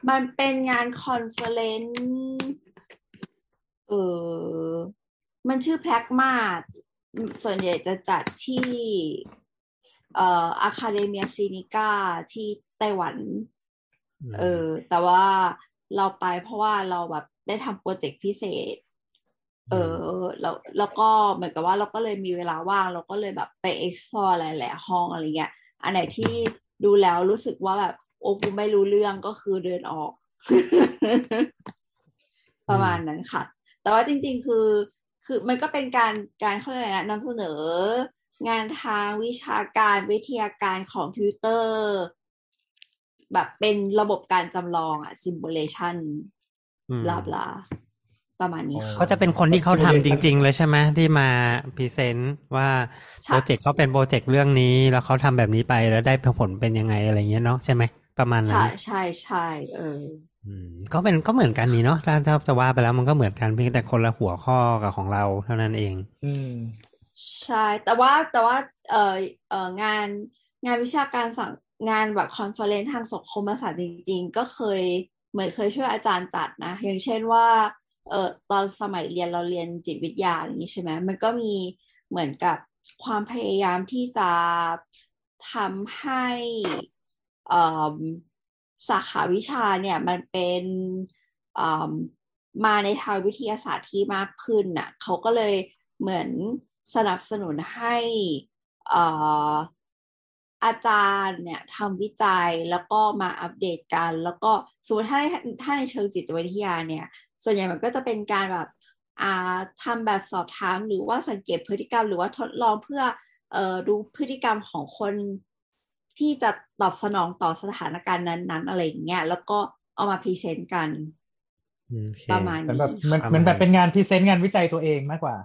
มันเป็นงาน conference เออมันชื่อ PRAGMA ส่วนใหญ่จะจัดที่เอ่อ Academia Sinica ที่ไต้หวัน เออ แต่ว่าเราไปเพราะว่าเราแบบได้ทำโปรเจกต์พิเศษ เออแล้วแล้วก็เหมือนกับว่าเราก็เลยมีเวลาว่าง เราก็เลยแบบไป explore หลายๆห้องอะไรเงี้ย อันไหนที่ดูแล้วรู้สึกว่าแบบโอ้กูไม่รู้เรื่องก็คือเดินออก ประมาณนั้นค่ะ แต่ว่าจริง ๆ คือ คือมันก็เป็นการการเขาเรียกอะไรนะนำเสนองานทางวิชาการวิทยาการของคอมพิวเตอร์ แบบเป็นระบบการจำลองอะ simulation อืมบลาบลาประมาณนี้ค่ะเขาจะเป็นคนที่เขาทำจริง ๆ เลยใช่ไหมที่มาpresent ว่าใช่โปรเจกต์เขาเป็นโปรเจกต์เรื่องนี้ แล้วเขาทำแบบนี้ไปแล้วได้ผลเป็นยังไงอะไรเงี้ยเนาะใช่ไหมประมาณนั้ใช่ใช่ใช่เอออืม ก็เป็นก็เหมือนกันนี่เนาะถ้าถ้าจะว่าไปแล้วมันก็เหมือนกันเพียงแต่คนละหัวข้อกับของเราเท่านั้นเอง อืมใช่ แต่ว่าแต่ว่าเออเอองานงานวิชาการสั่งงานแบบ conference ทางสังคมศาสตร์จริง ๆ ก็เคยเหมือนเคยช่วยอาจารย์จัดนะ อย่างเช่นว่าเออตอนสมัยเรียนเราเรียนจิตวิทยาอย่างนี้ใช่ไหมมันก็มีเหมือนกับความพยายามที่จะทำให้อ่อ สาขาวิชาเนี่ยมันเป็นมาในทางวิทยาศาสตร์ที่มากขึ้นน่ะเขาก็เลยเหมือนสนับสนุนให้ออาจารย์เนี่ยทำวิจัยแล้วก็มาอัปเดตกัน แล้วก็สมมติถ้าในถ้าในเชิงจิตวิทยาเนี่ย ส่วนใหญ่มันก็จะเป็นการแบบอ่าทำแบบสอบถามหรือว่าสังเกตพฤติกรรมหรือว่าทดลองเพื่อเอ่อดูพฤติกรรมของคน ที่จะตอบสนองต่อสถานการณ์นั้นๆ อะไรอย่างเงี้ยแล้วก็เอามา present กันโอเคประมาณเหมือนนี้แบบเหมือนค่ะเหมือนแบบเป็นงาน present งานวิจัยตัวเองมากกว่า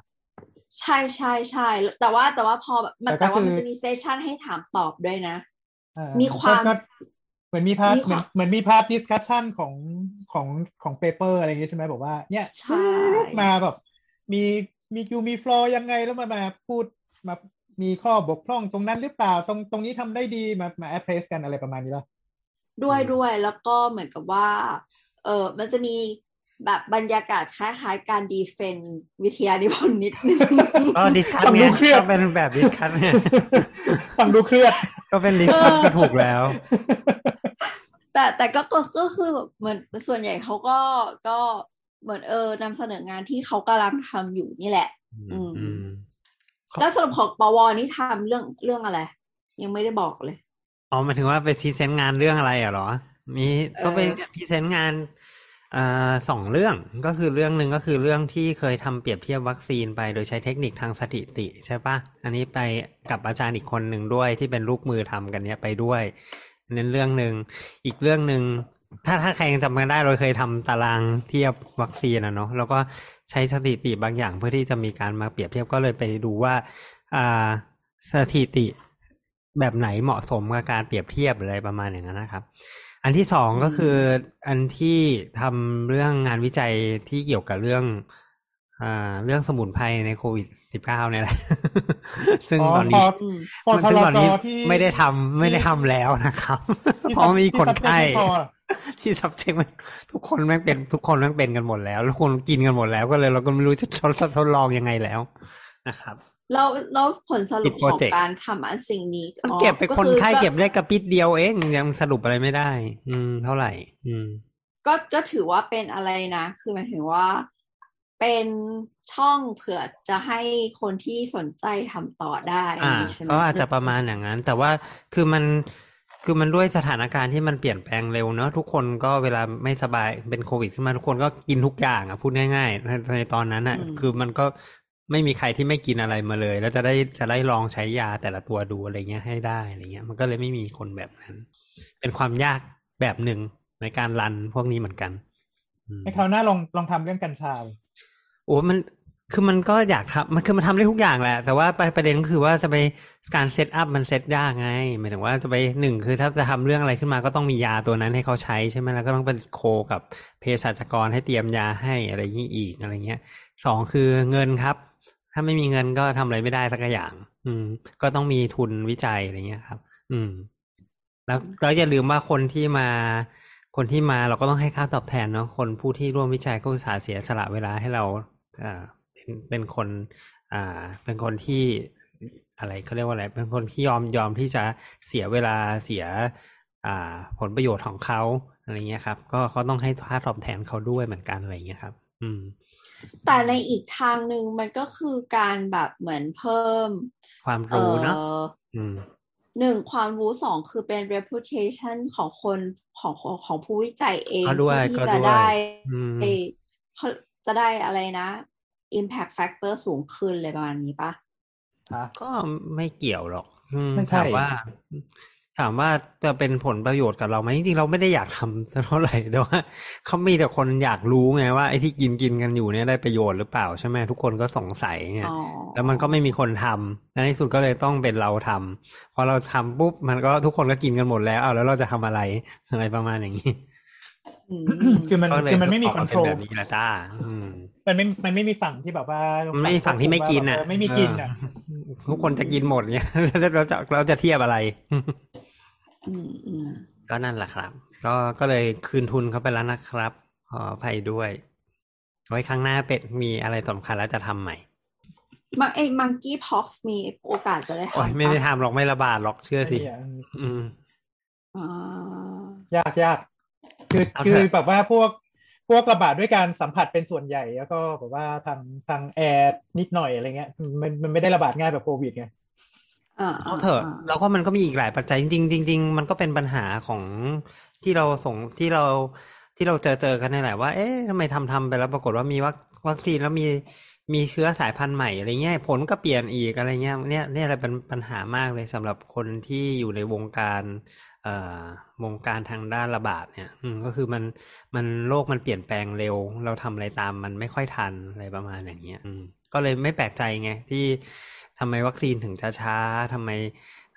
ใช่ใช่ใช่แต่ว่าแต่ว่าพอแบบมันแต่ก็แต่ว่ามันคือจะมี session ให้ถามตอบด้วยนะเอ่อมีความก็ก็เหมือนมีพาร์ทมีเหคมือวานมเหมือนมีพาร์ทดิสคัชชันของของของเปเปอร์อะไรอย่างงี้ใช่ไหมบอกว่า เนี่ยใช่มาแบบมีมียูมีฟลอยังไงแล้วมามาพูดมา มีข้อบกพร่องตรงนั้นหรือเปล่า ตรงตรงนี้ทำได้ดีมามาแอดเพรสกันอะไรประมาณนี้ป่ะด้วยด้วยแล้วก็เหมือนกับว่า เออมันจะมีแบบบรรยากาศคล้ายๆ การดีเฟนวิทยานิพนธ์นิดนึงก็ discuss ฟังไงดูเครียดก็เป็นแบบ discuss ไงฟังดูเครียดก็เป็น discuss ก็ถูกแล้ว แต่แต่ก็ก็ก็คือแบบเหมือนส่วนใหญ่เขาก็ก็เหมือนเออนำเสนองานที่เขากำลังทำอยู่นี่แหละ อืมอืมครับ แล้วสรุปของปวนี่ทำเรื่องเรื่องอะไร ยังไม่ได้บอกเลยอ๋อหมายถึงว่าไป present งานเรื่องอะไรอะเหรอ มีก็เป็นเออ present งานอ่าสองเรื่องก็คือเรื่องหนึ่งก็คือเรื่องที่เคยทำเปรียบเทียบวัคซีนไปโดยใช้เทคนิคทางสถิติใช่ปะอันนี้ไปกับอาจารย์อีกคนหนึ่งด้วยที่เป็นลูกมือทำกันเนี้ยไปด้วยนั่นเรื่องหนึ่งอีกเรื่องหนึ่งถ้าถ้าใครยังจำกันได้เราเคยทำตารางเทียบวัคซีนอะเนาะแล้วก็ ใช้สถิติบางอย่างเพื่อที่จะมีการมาเปรียบเทียบก็เลยไปดูว่าอ่าสถิติแบบไหนเหมาะสมกับการเปรียบเทียบอะไรประมาณอย่างนั้นนะครับ อันที่สองก็คืออันที่ทำเรื่องงานวิจัยที่เกี่ยวกับเรื่องอ่าเรื่องสมุนไพรในโควิดสิบเก้าเนี่ยแหละ ซึ่งอ๋อตอนพนี้ออืมพอมันทซึ่งรตอนจนี้ที่ไม่ได้ทำไม่ได้ทำแล้วนะครับที่เพราะมีคนไข้ ที่ subject ไม่พอที่ subject มันทุกคนแม่งเป็นทุกคนแม่งเป็นกันหมดแล้วทุกคนกินกันหมดแล้วก็เลยเราก็ไม่รู้จะทดทดลองยังไงแล้วนะครับแล้วแล้วผลสรุปปิดโปขรองเจกต์การทำอันสิ่งนี้มันอ๋อเก็บไปคนอไข้เก็บก็ได้กระปิดเดียวเองยังสรุปอะไรไม่ได้ อืม เท่าไหร่ อืม ก็ก็ถือว่าเป็นอะไรนะ คือหมายถึงว่า เป็นช่องเผื่อจะให้คนที่สนใจทำต่อได้อ่าย่งนี้ใช่ไหมก็อาจจะประมาณอย่างนั้น แต่ว่าคือมัน คือมันด้วยสถานการณ์ที่มันเปลี่ยนแปลงเร็วเนอะทุกคนก็เวลาไม่สบายเป็นโควิดขึ้นมาทุกคนก็กินทุกอย่างอะพูดง่ายๆในในตอนนั้นอะ คือมันก็ไม่มีใครที่ไม่กินอะไรมาเลย แล้วจะได้จะได้ลองใช้ยาแต่ละตัวดูอะไรเงี้ยให้ได้อะไรเงี้ย มันก็เลยไม่มีคนแบบนั้น เป็นความยากแบบหนึ่งในการรันพวกนี้เหมือนกันอืมให้เขาวหน้าลองลองทำเรื่องกัญชาโอ้มัน คือมันก็อยากทำมันคือมันทำได้ทุกอย่างแหละ แต่ว่าประเด็นก็คือว่าจะไปการเซตอัพมันเซตยากไงหมายถึงว่าจะไปหนึ่งคือถ้าจะทำเรื่องอะไรขึ้นมาก็ต้องมียาตัวนั้นให้เขาใช้ใช่ไหมแล้วก็ต้องเป็นโคกับเภสัชกรให้เตรียมยาให้อะไรนี้อีกอะไรเงี้ยสองคือเงินครับ ถ้าไม่มีเงินก็ทำอะไรไม่ได้สักอย่าง อืม ก็ต้องมีทุนวิจัยอะไรเงี้ยครับ อืม แล้วแล้วอย่าลืมว่าคนที่มาคนที่มาเราก็ต้องให้ค่าตอบแทนเนาะคนผู้ที่ร่วมวิจัยก็อุตส่าห์เสียสละเวลาให้เราอ่า เทเป็นเป็นคนอ่าเป็นคนที่อะไรเขาเรียกว่าอะไร เป็นคนที่ยอมยอมที่จะเสียเวลาเสียอ่าผลประโยชน์ของเขาอะไรเงี้ยครับ ก็เขาต้องให้ค่าตอบแทนเขาด้วยเหมือนกันอะไรเงี้ยครับ อืม แต่ในอีกทางหนึ่งมันก็คือการแบบเหมือนเพิ่ม ความเอรู้เนาะออืมหนึ่งความรู้สองคือเป็น reputation ของคนของของของผู้วิจัยเองก็ด้วยที่ก็จะด้วยได้อืมเขาจะได้อะไรนะ impact factor สูงขึ้นเลยประมาณนี้ปะฮะก็ไม่เกี่ยวหรอกอืมไม่ใช่ถามว่า ถามว่าจะเป็นผลประโยชน์กับเราไหมจริงๆเราไม่ได้อยากทำเท่าไหร่แต่ว่าเขามีแต่คนอยากรู้ไงว่าไอ้ที่กินกินกันอยู่เนี่ยได้ประโยชน์หรือเปล่าใช่ไหมทุกคนก็สงสัยไงอ๋อแล้วมันก็ไม่มีคนทำในที่สุดก็เลยต้องเป็นเราทำพอเราทำปุ๊บมันก็ทุกคนก็กินกันหมดแล้วเอาแล้วเราจะทำอะไรอะไรประมาณอย่างนี้อืมคือมันก็เลยคือมันไม่มีอคออนกาโทรเป็ลแบบนี้แหละจ้าอื มมันไม่มันไม่มีฝั่งที่แบบว่ามันไม่มีฝั่งที่ไม่กินอะเไม่มีกินอะเออทุกคนจะกินหมดเนี่ยแล้วเราจะเราจะเทียบอะไรอืมอืมก็นั่นแหละครับ ก็ก็เลยคืนทุนเขาไปแล้วนะครับขออภัยด้วย ไว้ครั้งหน้าเป็ดมีอะไรสำคัญแล้วจะทำใหม่มังไอ้มังกี้พ็อกซ์มีโอกาสจะได้โอ้ยทำไม่ได้ปะทำหรอกไม่ระบาดหรอกเชื่อสิเนี่ยอืมอ่ายากยากคือเอาคือเถอะแบบว่าพวก พวกระบาดด้วยการสัมผัสเป็นส่วนใหญ่ แล้วก็แบบว่าทางทางแอร์นิดหน่อยอะไรเงี้ย มันมันไม่ได้ระบาดง่ายแบบโควิดไงอ่าเอาเถอะาแล้วก็มันก็มีอีกหลายปัจจัยจริงๆจริงๆมันก็เป็นปัญหาของที่เราส่งที่เราที่เราเจอเจอกันนี่แหละว่าเอ๊ะทำไมทำทำไปแล้วปรากฏว่ามีวัควัคซีนแล้วมีมีเชื้อสายพันธุ์ใหม่อะไรเงี้ยผลก็เปลี่ยนอีกอะไรเงี้ยเนี่ยเนี่ยอะไรเป็นปัญหามากเลยสำหรับคนที่อยู่ในวงการเอ่อ วงการทางด้านระบาดเนี่ยอืก็คือมันมันโลกมันเปลี่ยนแปลงเร็ว เราทำอะไรตามมันไม่ค่อยทันอะไรประมาณอย่างเงี้ยอืก็เลยไม่แปลกใจไงที่ทำไมวัคซีนถึงช้าทำไม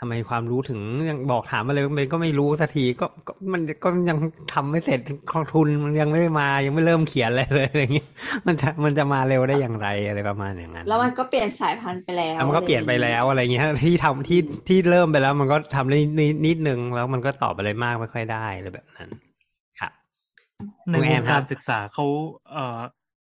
ทำไมความรู้ถึงยังบอกถามมาเลยมันก็ไม่รู้สักทีก็ก็มันก็ยังทำไม่เสร็จของทุนมันยังไม่ได้มายังไม่เริ่มเขียนอะไรเลยอะไรเงี้ยมันจะมันจะมาเร็วได้อย่างไรอะไรประมาณอย่างนั้นแล้วมันก็เปลี่ยนสายพันธุ์ไปแล้วแล้วมันก็เปลี่ยนไปแล้วอะไรเงี้ยที่ทำที่ที่เริ่มไปแล้ว มันก็ทำได้นิดนิดนึงแล้วมันก็ตอบอะไรมากไม่ค่อยได้อะไรแบบนั้นครับในคุณวแองนครักาบรศึกษาเขาเอ่อ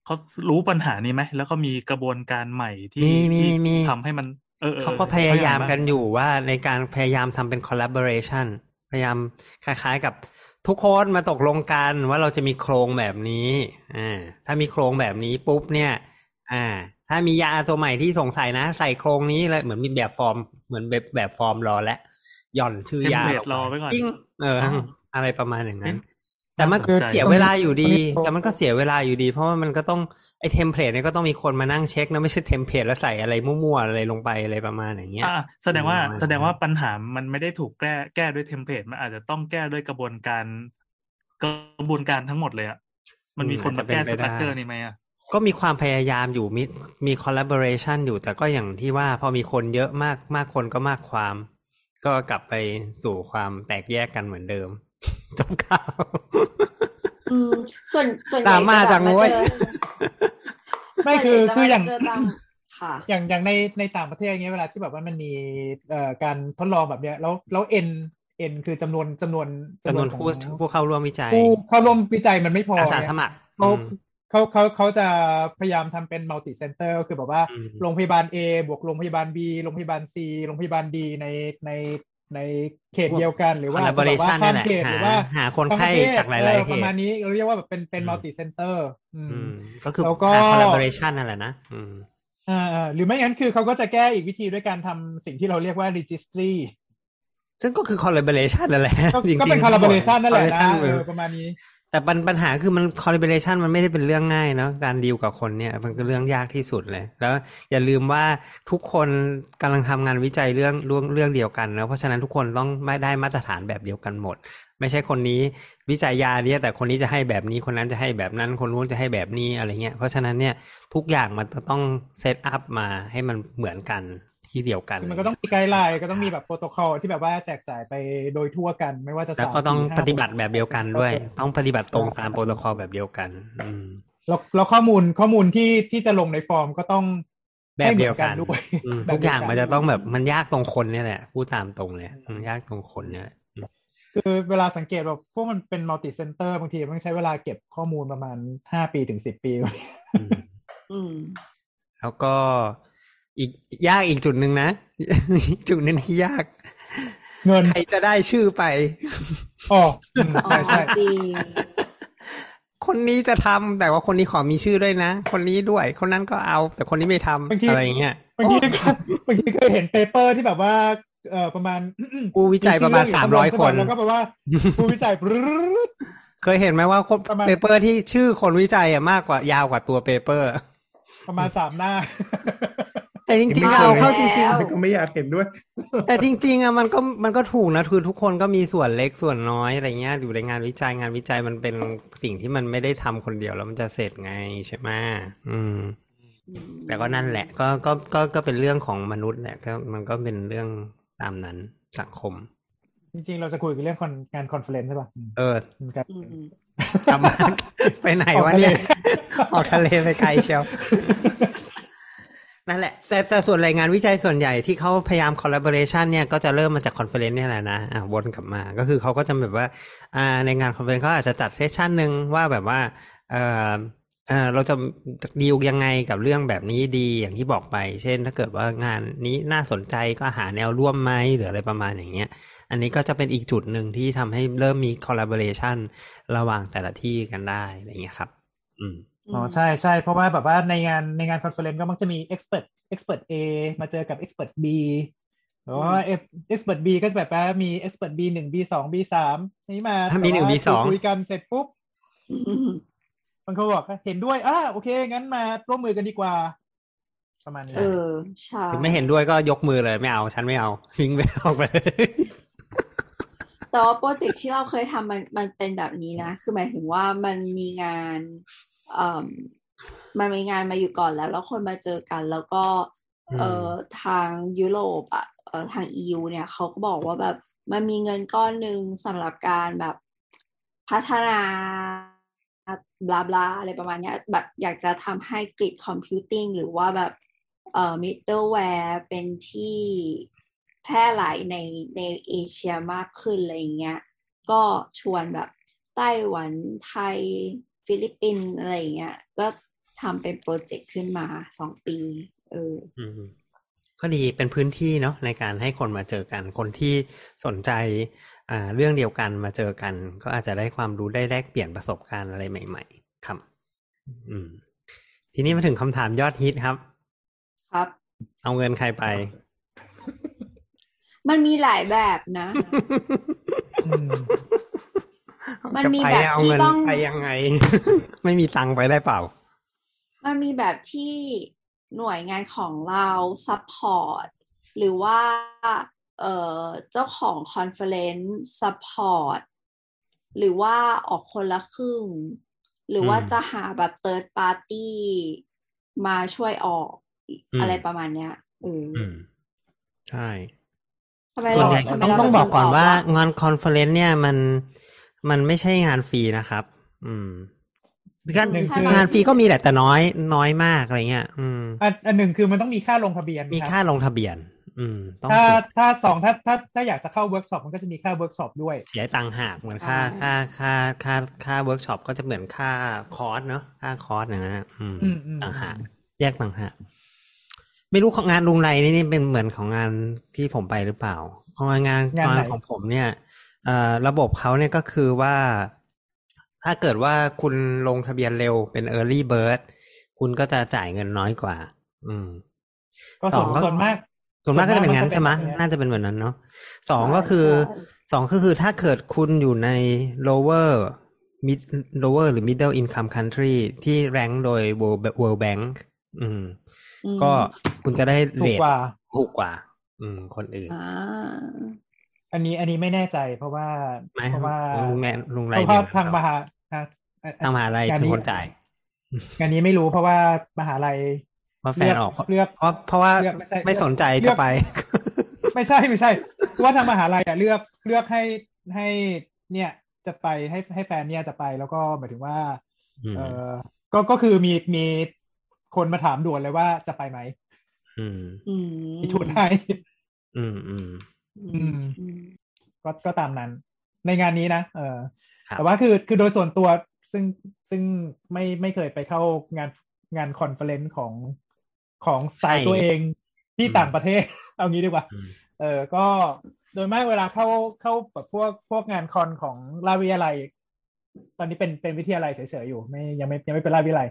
เขารู้ปัญหานี้ไหมแล้วก็มีกระบวนการใหม่ที่มีมีที่มีทำให้มัน เออออเขาก็พยายามกันเขอยู่ว่าในการพยายามทำเป็น collaboration พยายามคล้ายๆกับทุกคนมาตกลงกันว่าเราจะมีโครงแบบนี้อ่าถ้ามีโครงแบบนี้ปุ๊บเนี่ย อ่า ถ้ามียาตัวใหม่ที่สงสัยนะ ใส่โครงนี้เลยเหมือนมีแบบฟอร์ม เหมือนแบบแบบฟอร์มรอและหย่อนชื่อยาเทมเพลตลงรอไว้ก่อนปิ้งเอออออะไรประมาณอย่างนั้นเอ๊ะ แต่มันน่าสนใจเสียเวลาอยู่ดี แต่มันก็เสียเวลาอยู่ดี เพราะว่ามันก็ต้องไอ template เนี่ยก็ต้องมีคนมานั่งเช็คนะไม่ใช่ template แล้วใส่อะไรมั่วๆอะไรลงไปอะไรประมาณอย่างเงี้ยอ่าแสดงว่าประมาณแสดงว่าปัญหามันไม่ได้ถูกแก้แก้ด้วย template มันอาจจะต้องแก้ด้วยกระบวนการกระบวนการทั้งหมดเลยอะมันมีคนมาแก้ structure นี่ไหมอะก็มีความพยายามอยู่มีมี collaboration อยู่แต่ก็อย่างที่ว่าพอมีคนเยอะมากมากคนก็มากความ ก็กลับไปสู่ความแตกแยกกันเหมือนเดิม จบข่าวอืมส่วนส่วนใหญ่ดราม่าจะจังแบบเว้ยเจอไม่คือส่วนใหญ่จะคืออย่างเจอตามค่ะอย่างอย่างในในต่างประเทศเงี้ยเวลาที่แบบว่ามันมีเอ่อการทดลองแบบเนี้ยแล้วแล้ว n n คือจำนวนจำนวนจำนวนของผู้ผู้เข้าร่วมวิจัยผู้เข้าร่วมวิจัยมันไม่พออาสาไงสมัครเขาอืมเขาเขาเขาจะพยายามทำเป็น multi-center ก็คือแบบว่าอืมโรงพยาบาล A บวกโรงพยาบาล B โรงพยาบาล C โรงพยาบาล D ในใน ในเขตเดียวกันหรือว่าจะแบบว่า collaboration ข้ามนี่เขแหตละหรือหาว่าหาคนไข้ทั้งประเทศจากหลายเอๆอเหประมาณตุนี้เราเรียกว่าแบบเป็นเป็นอืมมัลติเซ็นเตอร์อือืมมก็คือแล้วก็หา collaboration นั่นแหละนะอืมอ่าอ่าหรือไม่งั้นคือเขาก็จะแก้อีกวิธีด้วยการทำสิ่งที่เราเรียกว่า registry ซึ่งก็คือ collaboration นั่นแหละก็จริงๆก็เป็น collaboration นั่นแหละนะ collaboration เออประมาณนี้ แต่ปัญปัญหาคือมัน collaboration มันไม่ได้เป็นเรื่องง่ายเนาะการดีลกับคนเนี่ย มันก็เรื่องยากที่สุดเลย แล้วอย่าลืมว่าทุกคนกำลังทำงานวิจัยเรื่องเรื่องเรื่องเดียวกันนะเพราะฉะนั้นทุกคนต้องให้ได้มาตรฐานแบบเดียวกันหมด ไม่ใช่คนนี้วิจัยยาเนี่ยแต่คนนี้จะให้แบบนี้คนนั้นจะให้แบบนั้น คนนู้นจะให้แบบนี้อะไรเงี้ยเพราะฉะนั้นเนี่ยทุกอย่างมันจะต้อง set up มาให้มันเหมือนกัน ที่เดียวกันคือมันก็ต้องมี guideline ก็ต้องมีแบบโปรโตคอลที่แบบว่าแจกจ่ายไปโดยทั่วกันไม่ว่าจะแล้วสามก็ต้องสี่ห้าปฏิบัติแบบเดียวกันด้วยโอเคต้องปฏิบัติตรงตามโปรโตคอลแบบเดียวกัน อืมแล้วแล้วข้อมูลข้อมูลที่ที่จะลงในฟอร์มก็ต้องแบบเดียวกันให้หมือด้วยอืมแบบทุกอย่างเดี๋ยวมันจะต้องแบบมันยากตรงคนเนี่ยแหละพูดตามตรงเลยมันยากตรงคนเนี่ยแหละอืมคือเวลาสังเกตแบบพวกมันเป็น multi-center บางทีมันใช้เวลาเก็บข้อมูลประมาณห้าปีถึงสิบปี อืมอืมแล้วก็ อีกยากอีกจุดหนึ่งนะ จุดหนึ่งที่ยาก เงินใครจะได้ชื่อไปอ๋ออืมอ๋อใช่ใช่จริงคนนี้จะทำแต่ว่าคนนี้ขอมีชื่อด้วยนะ คนนี้ด้วย คนนั้นก็เอา แต่คนนี้ไม่ทำอะไรอย่างเงี้ยบางทีก็บางทีเคยเห็น paper ที่แบบว่าเอ่อประมาณผู้วิจัยประมาณชื่สามเงร้อยข้งคบนแล้วก็แปลว่าผู้วิจัยปรึ๊ดเคยเห็นไหมว่าประมาณ paper ที่ชื่อคนวิจัยอะมากกว่ายาวกว่าตัว paper ประมาณสามหน้า แต่จริงๆไม่เอาเคยเข้าจริงแล้วแต่ก็ไม่อยากเห็นด้วยๆแต่จริง ๆอะมันก็มันก็ถูกนะคือทุกคนก็มีส่วนเล็กส่วนน้อยอะไรเงี้ยอยู่ในงานวิจัยงานวิจัยมันเป็นสิ่งที่มันไม่ได้ทำคนเดียวแล้วมันจะเสร็จไงใช่ไหมอืมแต่ก็นั่นแหละ ก็ก็ก็ก็เป็นเรื่องของมนุษย์แหละก็มันก็เป็นเรื่องตามนั้นสังคม จริงๆ เราจะคุยกันเรื่องคอนงาน conference ใช่ป่ะอืมเออมันกลายอืมกลับมาไปไหนวะเนี่ยออกทะเลไปไกลเชียว นั่นแหละแต่แต่ส่วนรายงานวิจัยส่วนใหญ่ที่เขาพยายาม collaboration เนี่ยก็จะเริ่มมาจาก conference เนี่ยแหละนะอะวนกลับมาก็คือเขาก็จะแบบว่าอ่าในงาน conference เขาอาจจะจัด session หนึ่งว่าแบบว่าเออเออเราจะดีลยังไงกับเรื่องแบบนี้ดีอย่างที่บอกไป เช่น ถ้าเกิดว่างานนี้น่าสนใจก็หาแนวร่วมไหมหรืออะไรประมาณอย่างเงี้ย อันนี้ก็จะเป็นอีกจุดหนึ่งที่ทำให้เริ่มมี collaboration ระหว่างแต่ละที่กันได้อะไรอย่างเงี้ยครับ อืม อ๋อใช่ใช่เพราะว่าแบบว่าในงานในงานคอนเฟอเรนซ์ก็มักจะมี expert expert A มาเจอกับ expert B หรือว่า expert B ก็จะแบบว่ามี expert B หนึ่ง B สอง B สามนี่มาอะ B หนึ่ง B สองคุยกันเสร็จปุ๊บอืมบางคนบอกว่าเห็นด้วยอ่าโอเค งั้นมาร่วมมือกันดีกว่า ประมาณนี้เออใช่ถึงไม่เห็นด้วยก็ยกมือเลยไม่เอา ฉันไม่เอาทิ้งไปออกไปเลยแต่ว่าโปรเจกต์ที่เราเคยทำมันมันเป็นแบบนี้นะ คือหมายถึงว่ามันมีงานเอ่อ มันมีงานมาอยู่ก่อนแล้ว แล้วคนมาเจอกัน แล้วก็เอ่อทางยุโรปอะเอ่อทาง EU เนี่ยเขาก็บอกว่าแบบมันมีเงินก้อนหนึ่งสำหรับการแบบพัฒนา blah blah อะไรประมาณเนี้ยแบบอยากจะทำให้ grid computing หรือว่าแบบเอ่อ middleware เป็นที่แพร่หลายในในเอเชียมากขึ้นอะไรอย่างเงี้ย ก็ชวนแบบไต้หวันไทย ฟิลิปปินส์อะไรอย่างเงี้ยก็ทำเป็นโปรเจกต์ขึ้นมาสองปี เอออืมก็ดีเป็นพื้นที่เนาะในการให้คนมาเจอกัน คนที่สนใจอ่าเรื่องเดียวกันมาเจอกัน ก็อาจจะได้ความรู้ได้แลกเปลี่ยนประสบการณ์อะไรใหม่ ๆ ครับ อืม ทีนี้มาถึงคำถามยอดฮิตครับ ครับ เอาเงินใครไป มันมีหลายแบบนะอื มมันมีแบบจะไปเอาที่เงินต้องไปยังไง ไม่มีตังค์ไปได้เปล่า มันมีแบบที่หน่วยงานของเรา support หรือว่าเอ่อเจ้าของ conference support หรือว่าออกคนละครึ่ง หรือว่าอืมจะหาแบบเ h ิร์ดปาร์ตี้มาช่วยออกอืมอะไรประมาณเนี้ยเออออืมใช่ทำไมส่วนเราใหญ่ทำไมต้องเราต้องบอกก่อนว่างาน conference เนี่ยมัน มันไม่ใช่งานฟรีนะครับ อืมงานหนึ่งคืองานฟรีก็มีแหละแต่น้อยน้อยมากอะไรเงี้ย อืมอันอันหนึ่งคือมันต้องมีค่าลงทะเบียน มีรับค่าลงทะเบียน อืมต้องถ้าเสียถ้าสองถ้าถ้าถ้าอยากจะเข้าเวิร์กช็อปมันก็จะมีค่าเวิร์กช็อปด้วย เสียตังค์หักเหมือนค่าค่าค่าค่าค่าเวิร์กช็อปก็จะเหมือนค่าคอร์สเนาะค่าคอร์สอย่างนั้นนะอืมอืมอืมต่างหากแยกต่างหากไม่รู้ของงานลุงไรนี่นี่เป็นเหมือนของงานที่ผมไปหรือเปล่าของงานงานไหนของผมเนี่ยเอ่อ ระบบเขาเนี่ยก็คือว่า ถ้าเกิดว่าคุณลงทะเบียนเร็วเป็น Early Bird คุณก็จะจ่ายเงินน้อยกว่า อืม ก็ส่วนสองก็ส่วนมาก ส่วนมากก็จะเป็นงั้นส่วนมากมันก็เป็นใช่ไหมแบบเนี้ยน่าจะเป็นแบบนั้นเนาะสองใช่ก็คือใช่สองก็คือถ้าเกิดคุณอยู่ใน lower mid lower หรือ middle income country ที่แรงโดย World World Bank อืมอืม ก็คุณจะได้ถูเรกทกว่าถูกกว่า อืม คนอื่น อ่าอันนี้อันนี้ไม่แน่ใจเพราะว่าไหมเพราะว่าลุงแนลุงไรเพราะว่าเนี่ยทางมหาฮะทางมหาลัยงานเป็นนี้คนจ่ายงานนี้ไม่รู้เพราะว่ามหาลัยว่าแฟนออกเลือกเพราะเพราะว่าเลือกไม่ใช่ไม่สนใจเลืก็อกไป ไม่ใช่ไม่ใช่เพราะว่าทางมหาลัยอะเลือกเลือกให้ให้เนี่ยจะไปให้ให้แฟนเนี่ยจะไปแล้วก็หมายถึงว่าอืมเออก็ก็คือมีมีคนมาถามด่วนเลยว่าจะไปไหม อืมอืมมีทุนให้อืมอืม อืมอืมก็ก็ตามนั้น ในงานนี้นะเออครับแต่ว่าคือคือโดยส่วนตัวซึ่งซึ่งไม่ไม่เคยไปเข้างานงาน conference ของของสายใช่ตัวเองที่อืมต่างประเทศ เอางี้ดีกว่าอืมเออก็โดยมากเวลาเข้าเข้าแบบพวกพวกงานคอนของราชวิทยาลัย ตอนนี้เป็นเป็นวิทยาลัยเฉยๆอยู่ ไม่ยังไม่ยังไม่เป็นราชวิทยาลัย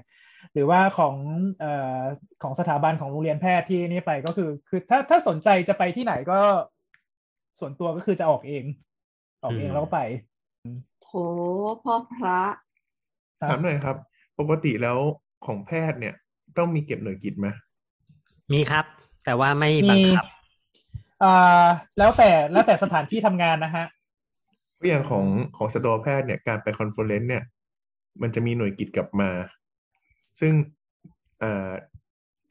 หรือว่าของเอ่อของสถาบันของโรงเรียนแพทย์ที่นี่ไปก็คือ คือถ้าถ้าสนใจจะไปที่ไหนก็ ส่วนตัวก็คือจะออกเอง ออกเองอืมแล้วก็ไปโถพ่อพระครับถามหน่อยครับ ปกติแล้วของแพทย์เนี่ย ต้องมีเก็บหน่วยกิตไหมมีครับ แต่ว่าไม่บังคับอ่าแล้วแต่แล้วแต่สถานที่ทำงานนะฮะเพราะอย่างของของสัตวแพทย์เนี่ยการไปคอนเฟอเรนซ์เนี่ย มันจะมีหน่วยกิตกลับมา ซึ่งอ่า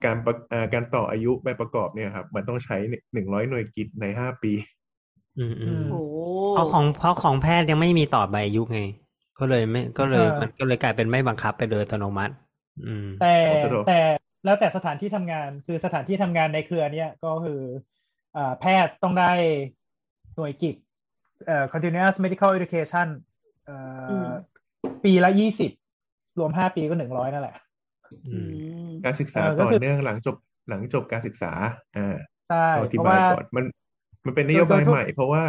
การประอ่าการต่ออายุใบประกอบเนี่ยครับ มันต้องใช้หนึ่งร้อยหน่วยกิตในห้าปี อืมอืมมโอ้เพราะของเพราะของแพทย์ยังไม่มีต่อใบอายุไง ก็เลยไม่ก็เลยเออมันก็เลยกลายเป็นไม่บังคับไปโดยอัตโนมัติ อืม แต่ของสะดวกแต่แล้วแต่สถานที่ทำงานคือสถานที่ทำงานในเครือเนี่ยก็คืออ่าแพทย์ต้องได้หน่วยกิจเอ่อ continuous medical education เอ่ออปีละยี่สิบรวมห้าปีก็หนึ่งร้อยนั่นแหละอือืมมการศึกษาเออก็ต่อคือเนื่องหลังจบหลังจบการศึกษาอ่าใช่เอาอเพธิราะบายว่าก่อนมัน มันเป็นนโยบายโดยทั่วใหม่ เพราะว่า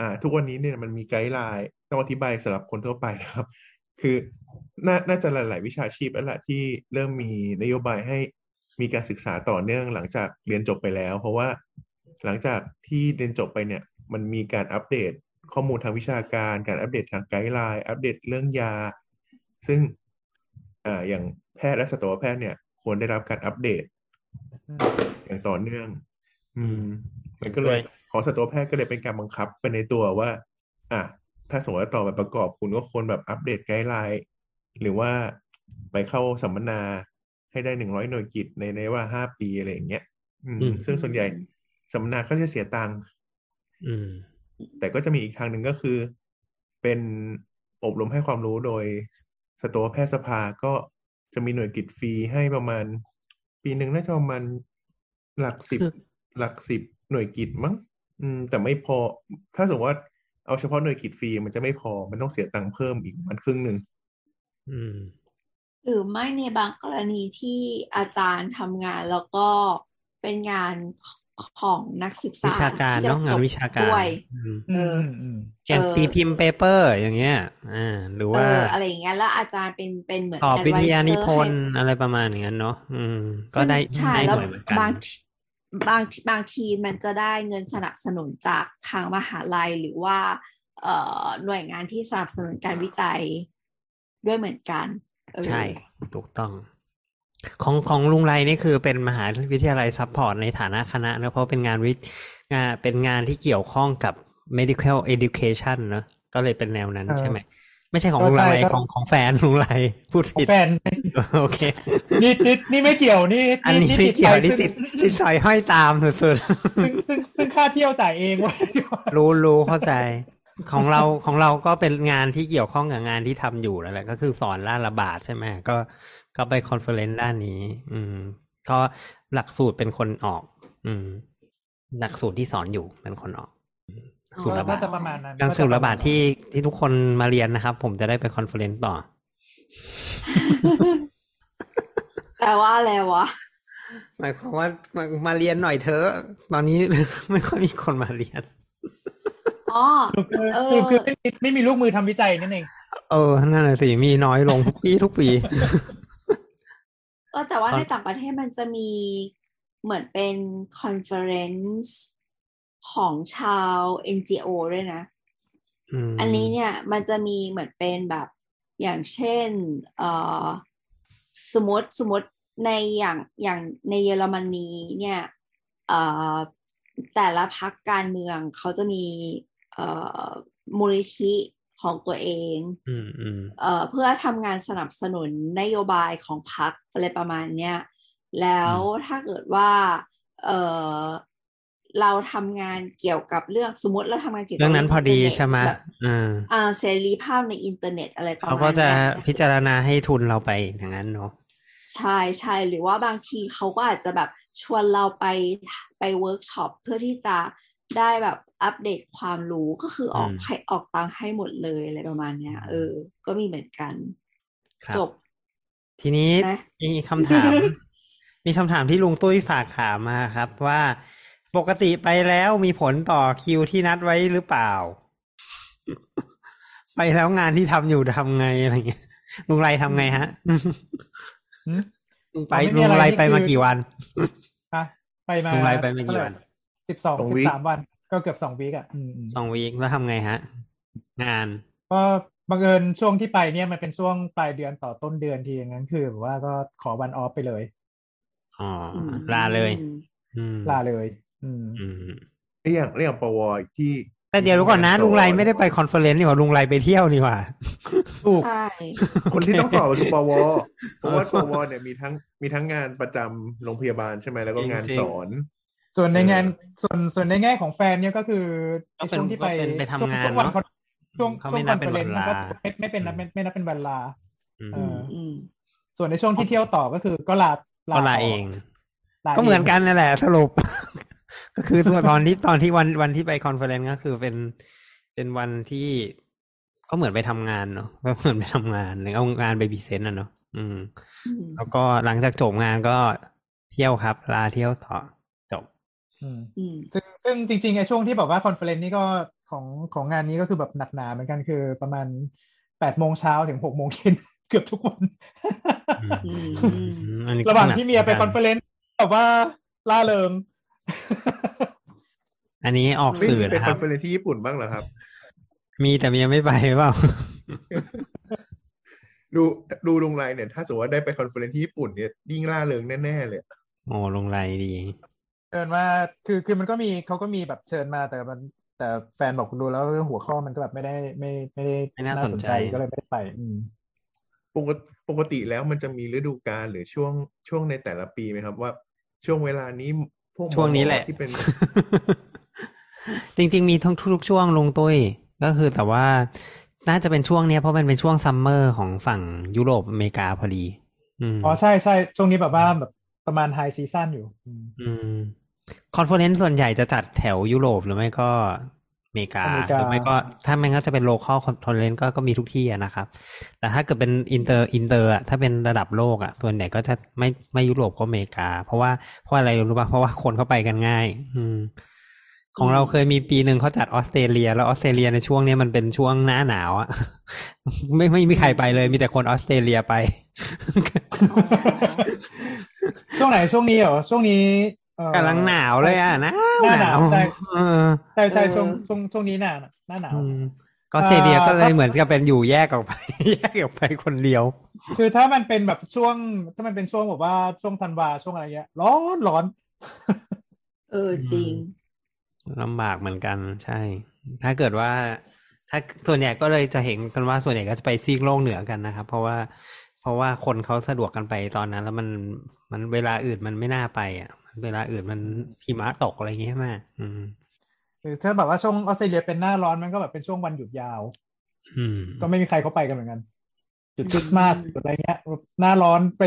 อ่า ทุกวันนี้เนี่ยมันมี guideline ต้องอธิบายสำหรับคนทั่วไปนะครับ คือน่าน่าจะหลาย ๆ วิชาชีพแล้วแหละที่เริ่มมีนโยบายให้มีการศึกษาต่อเนื่องหลังจากเรียนจบไปแล้ว เพราะว่าหลังจากที่เรียนจบไปเนี่ย มันมีการอัปเดตข้อมูลทางวิชาการ การอัปเดตทาง guideline อัปเดตเรื่องยา ซึ่งอ่าอย่างแพทย์และสัตวแพทย์เนี่ย ควรได้รับการอัปเดต อย่างต่อเนื่อง อืม มันก็เลยด้วย ของสัตวแพทย์ก็เลยเป็นการบังคับไปในตัวว่า อะถ้าสมมติว่าต่อแบบประกอบคุณก็ควรแบบอัปเดตไกด์ไลน์หรือว่าไปเข้าสัมมนาให้ได้หนึ่งร้อยหน่วยกิตในในเว่าห้าปีอะไรอย่างเงี้ยอืมอืมซึ่งส่วนใหญ่สัมมนาก็จะเสียตังค์อืมแต่ก็จะมีอีกทางหนึ่งก็คือ เป็นอบรมให้ความรู้โดยสัตวแพทยสภาก็จะมีหน่วยกิตฟรีให้ประมาณ ปีหนึ่งน่าจะประมาณหลักสิบคือหลักสิบหน่วยกิตมั้ง อืม แต่ไม่พอ ถ้าสมมติว่าเอาเฉพาะหน่วยกิตฟรีมันจะไม่พอ มันต้องเสียตังค์เพิ่มอีกประมันครึ่งหนึ่งอืม หรือไม่ในบางกรณีที่อาจารย์ทำงานแล้วก็เป็นงานของนักศึกษาวิชาการที่จะเนาะงานจบวิชาการด้วยอืมเออมอืมอย่างเออตีพิมพ์เปเปอร์ อย่างเงี้ย อ่า หรือเอว่าออะไรอย่างเงี้ยแล้วอาจารย์เป็นเป็นเหมือนสอบวิทยานิพ advisor นธ์ให้อะไรประมาณอย่างนั้นเนาะอืม ก็ได้ซึ่งใช่ได้แล้วหน่วยเหมือนกันบางที บางทีบางทีมันจะได้เงินสนับสนุนจากทางมหาลัยหรือว่าเอ่อหน่วยงานที่สนับสนุนการวิจัยด้วยเหมือนกันเออใช่ ถูกต้อง ของของลุงไรนี่คือเป็นมหาวิทยาลัยซัพพอร์ตในฐานะคณะเนอะเพราะเป็นงานวิงานเป็นงานที่เกี่ยวข้องกับ medical education เนอะก็เลยเป็นแนวนั้นเออใช่ไหม ไม่ใช่ของก็ลุงใช่ไรก็ของของแฟนลุงไรพูดของผิดแฟนโอเคนี่นี่นี่ไม่เกี่ยวนี่อันนี้ไม่ติดเกี่ยวไปนี่ซึ่งติดติดสอยห้อยตามสุดซึ่งซึ่งซึ่งค่าเที่ยวจ่ายเองเว้ยๆรู้รู้เข้าใจของเราของเราก็เป็นงานที่เกี่ยวข้องกับงานที่ทำอยู่นั่นแหละก็คือสอนล่าระบาดใช่ไหมก็ก็ไป conference ด้านนี้ อืม ก็หลักสูตรเป็นคนออก อืม หลักสูตรที่สอนอยู่เป็นคนออกอืมหลัก สูตรระบาก็ดจะประมาณนั้นหลักสูตรระบาดที่ที่ทุกคนมาเรียนนะครับ ผมจะได้ไป conference ต่อแปลว่าอะไรวะ หมายความว่ามามาเรียนหน่อยเถอะตอนนี้ไม่ค่อยมีคนมาเรียนอ๋อสรุปคือเออสรุปคือไม่มีไม่มีลูกมือทำวิจัยนั่นเอง เออ นั่นแหละสิมีน้อยลงทุกปีทุกปี เออแต่ว่าตอนในต่างประเทศมันจะมีเหมือนเป็นคอนเฟอเรนซ์ ของชาว NGO ด้วยนะมอันนี้เนี่ยมันจะมีเหมือนเป็นแบบอย่างเช่นเอ่อสมมติสมมติในอย่างอย่างในเยอรมนีเนี่ยเอ่อแต่ละพรรคการเมืองเขาจะมีเอ่อมูลนิธิของตัวเองอืมอืมเอ่อเพื่อทำงานสนับสนุนนโยบายของพรรคอะไรประมาณเนี้ยแล้วถ้าเกิดว่า เออ เราทำงานเกี่ยวกับเรื่องสมมติเราทำงานเกี่ยวกับเรื่องนั้นพอดีเทร์เน็ตใช่ไหมแบบอ่าอ่าเสรีภาพในอินเทอร์เน็ตอะไรประมาณเขาก็จะนี้ยพิจารณาให้ทุนเราไปอย่างนั้นเนาะใช่ใช่หรือว่าบางทีเขาก็อาจจะแบบชวนเราไปไปเวิร์กช็อปเพื่อที่จะได้แบบอัปเดตความรู้ก็คือออกให้ออกตังค์ให้หมดเลยอะไรประมาณเนี้ย เออ ก็มีเหมือนกันครับจบ ทีนี้นะมีคำถาม มีคำถามที่ลุงตุ้ยฝากถามมาครับว่า ปกติไปแล้วมีผลต่อคิวที่นัดไว้หรือเปล่า ไปแล้วงานที่ทำอยู่ทำไงอะไรเงี้ยลุงไรทำไงฮะหืมลุงไปอ๋อไม่มีลุงอะไรไรนี่ไปมาคือกี่วันฮะไปมาลุงไรไปมากี่วันสิบสองสองสิวีบคสามวัน ก็เกือบสองวีกอะอืมอืมสองวีคแล้วทำไงฮะ งาน ก็บังเอิญช่วงที่ไปเนี่ยมันเป็นช่วงปลายเดือนต่อต้นเดือนทีอย่างนั้นคือแบบว่าก็ขอวันออฟไปเลยอ๋ออมลาเลยอืมลาเลย อืมอืมเรื่องเรื่องปวที่แต่เดี๋ยวรู้ก่อนนะที่ลุงไรสอนไม่ได้ไปคอนเฟอเรนซ์นี่หว่าลุงไรไปเที่ยวนี่หว่าถูกใช่คนที่ต้องตอบคือปวเพราะว่าปวเนี่ยมีทั้งมีทั้งงานประจำโรงพยาบาลใช่ไหมแล้วก็งานจริงๆสอน ส่วนในงานเออส่วนส่วนในแง่ของแฟนเนี่ยก็คือก็ในเป็นช่วงที่ไปก็เป็นไปทำงานช่วงวันเนอะเขาช่วงเขาช่วไม่งนัคอบนเป็นเฟอเรนซ์มันก็วันลาไม่ไม่เป็นนับไม่ไม่นับเป็นวันลาอืมเอออืมส่วนในช่วงที่เที่ยวต่อก็คือก็ลาก็ลาต่เองลาก็เหมือนกันนั่นแหละสรุป ก็คือตอนที่ตอนที่วันวันที่ไปคอนเฟอเรนซ์ก็คือเป็นเป็นวันที่ก็เหมือนไปทำงานเนาะก็เหมือนไปทำงานเลยเอางานไป present อะเนาะอืมอืม แล้วก็หลังจากจบงานก็เที่ยวครับ ลาเที่ยวต่อจบอืมอืมซึ่งซึ่งจริงๆไอ้ช่วงที่บอกว่า conference นี่ก็ของของงานนี้ก็คือแบบหนักหนาเหมือนกันคือประมาณแปดโมงเช้าถึงหกโมงเย็นเกือบทุกวันอืมอันนี้ก็ระหว่างนักที่เมียไป conference แบบว่าร่าเริง อันนี้ออกไม่สื่อมีไปนะคคอรันบเฟอเรนซ์ที่ญี่ปุ่นบ้างเหรอครับ มีแต่เมียไม่ไปเปล่าดูดูลุงไรเนี่ย ถ้าสมมติว่าได้ไปคอนเฟอเรนซ์ที่ญี่ปุ่นเนี่ยยิ่งล่าเริงแน่ ๆ เลยโอ้ลงไรดีเอินว่าคือคือมันก็มีเขาก็มีแบบเชิญมาแต่มันแต่แฟนบอกดูแล้วเรื่องหัวข้อมันก็แบบไม่ได้ไม่ไม่ได้ไม่น่าสนใจก็เลยไม่ได้ไป อืมปกติปกติแล้วมันจะมีฤดูกาลหรือช่วงช่วงในแต่ละปีไหมครับ ว่าช่วงเวลานี้พ วกช่วงนี้แหละที่เป็น จริง ๆ มีทั้งทุกๆช่วงลุงตุ้ยก็คือแต่ว่าน่าจะเป็นช่วงเนี้ยเพราะมันเป็นช่วง summer ของฝั่งยุโรปอเมริกาพอดีอืมอ๋อใช่ใช่ช่วงนี้แบบว่าแบบประมาณ high season อยู่ อืมอืม conference ส่วนใหญ่จะจัดแถวยุโรปหรือไม่ก็ อเมริกาอเมริกาหรือไม่ก็ถ้ามันก็จะเป็น local conference ก็ก็มีทุกที่อะนะครับ แต่ถ้าเกิดเป็น inter inter อะถ้าเป็นระดับโลกอะส่วนใหญ่ก็จะไม่ไม่ยุโรปก็อเมริกา เพราะว่าเพราะอะไรรู้ป่ะเพราะว่าคนเข้าไปกันง่าย อืม ของเราเคยมีปีหนึ่งเขาจัดออสเตรเลีย แล้วออสเตรเลียในช่วงเนี้ยมันเป็นช่วงหน้าหนาวอะไม่ไม่มีใครไปเลย มีแต่คนออสเตรเลียไป ช่วงไหนช่วงนี้เหรอช่วงนี้เอ่อ กำลังหนาวเลยอะหนาวหน้าหนาวใช่เออใช่ใช่ช่วงช่วงช่วงนี้หน้าหน้าหนาวอืมก็ออสเตรเลียก็เลยอ่าเหมือนกับเป็นอยู่แยกออกไป แยกออกไปคนเดียว คือถ้ามันเป็นแบบช่วง ถ้ามันเป็นช่วงแบบว่าช่วงธันวาช่วงอะไรเงี้ยร้อนร้อน เออจริงลำบากเหมือนกัน ใช่ ถ้าเกิดว่า ถ้าส่วนใหญ่ก็เลยจะเห็นกันว่าส่วนใหญ่ก็จะไปซีกโลกเหนือกันนะครับ เพราะว่า เพราะว่าคนเขาสะดวกกันไปตอนนั้น แล้วมันมันเวลาอื่นมันไม่น่าไปอะ เวลาอื่นมันหิมะตกอะไรอย่างเงี้ยใช่ไหมอืมคือถ้าแบบว่าช่วงออสเตรเลียเป็นหน้าร้อนมันก็แบบเป็นช่วงวันหยุดยาว อืม ก็ไม่มีใครเขาไปกันเหมือนกันหยุดคริสต์มาสหยุดอะไรเงี้ยหน้าร้อนไป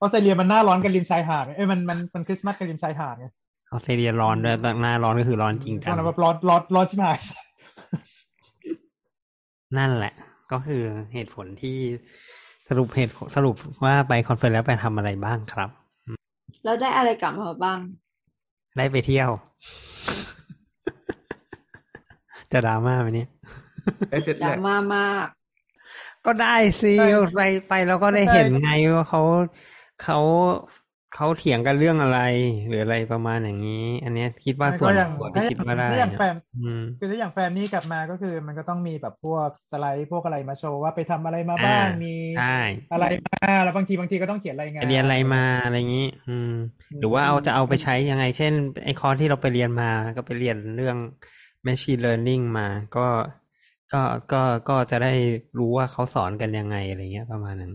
ออสเตรเลียมันหน้าร้อนกันริมชายหาดเอ้ยมันมันมันคริสต์มาสกันริมชายหาดไงออสเตรเลียร้อนด้วยแต่หน้าร้อนก็คือร้อนจริงจังช่วงนั้นแบบร้อนร้อนร้อนชิบหายนั่นแหละ ก็คือเหตุผลที่สรุปเหตุสรุปว่าไป conference แล้วไปทำอะไรบ้างครับ แล้วได้อะไรกลับมาบ้าง ได้ไปเที่ยว จะดราม่าไหมเนี่ยไอ้เจ็ดดแลรากม่ามาก ก็ได้สิใช่ไปไปแล้วก็ได้ใช่เห็นไงว่าเขาเขา เขาเถียงกันเรื่องอะไร หรืออะไรประมาณอย่างนี้ อันเนี้ยคิดว่าส่วนก็อย่างส่วนที่คิดว่าได้ถ้าอย่างแฟนอืมคือถ้าอย่างแฟนนี่กลับมาก็คือ มันก็ต้องมีแบบพวกสไลด์พวกอะไรมาโชว์ว่าไปทำอะไรมาบ้างอ่ามีมีใช่อะไรมาแล้วบางทีบางทีก็ต้องเขียนรายงานไปเรียนอะไรมาอะไรอย่างนี้ อืม หรือว่าเอาจะเอาไปใช้ยังไง เช่นไอ้คอร์สที่เราไปเรียนมาก็ไปเรียนเรื่อง machine learning มา ก็ก็ก็ก็จะได้รู้ว่าเขาสอนกันยังไงอะไรเงี้ยประมาณนั้น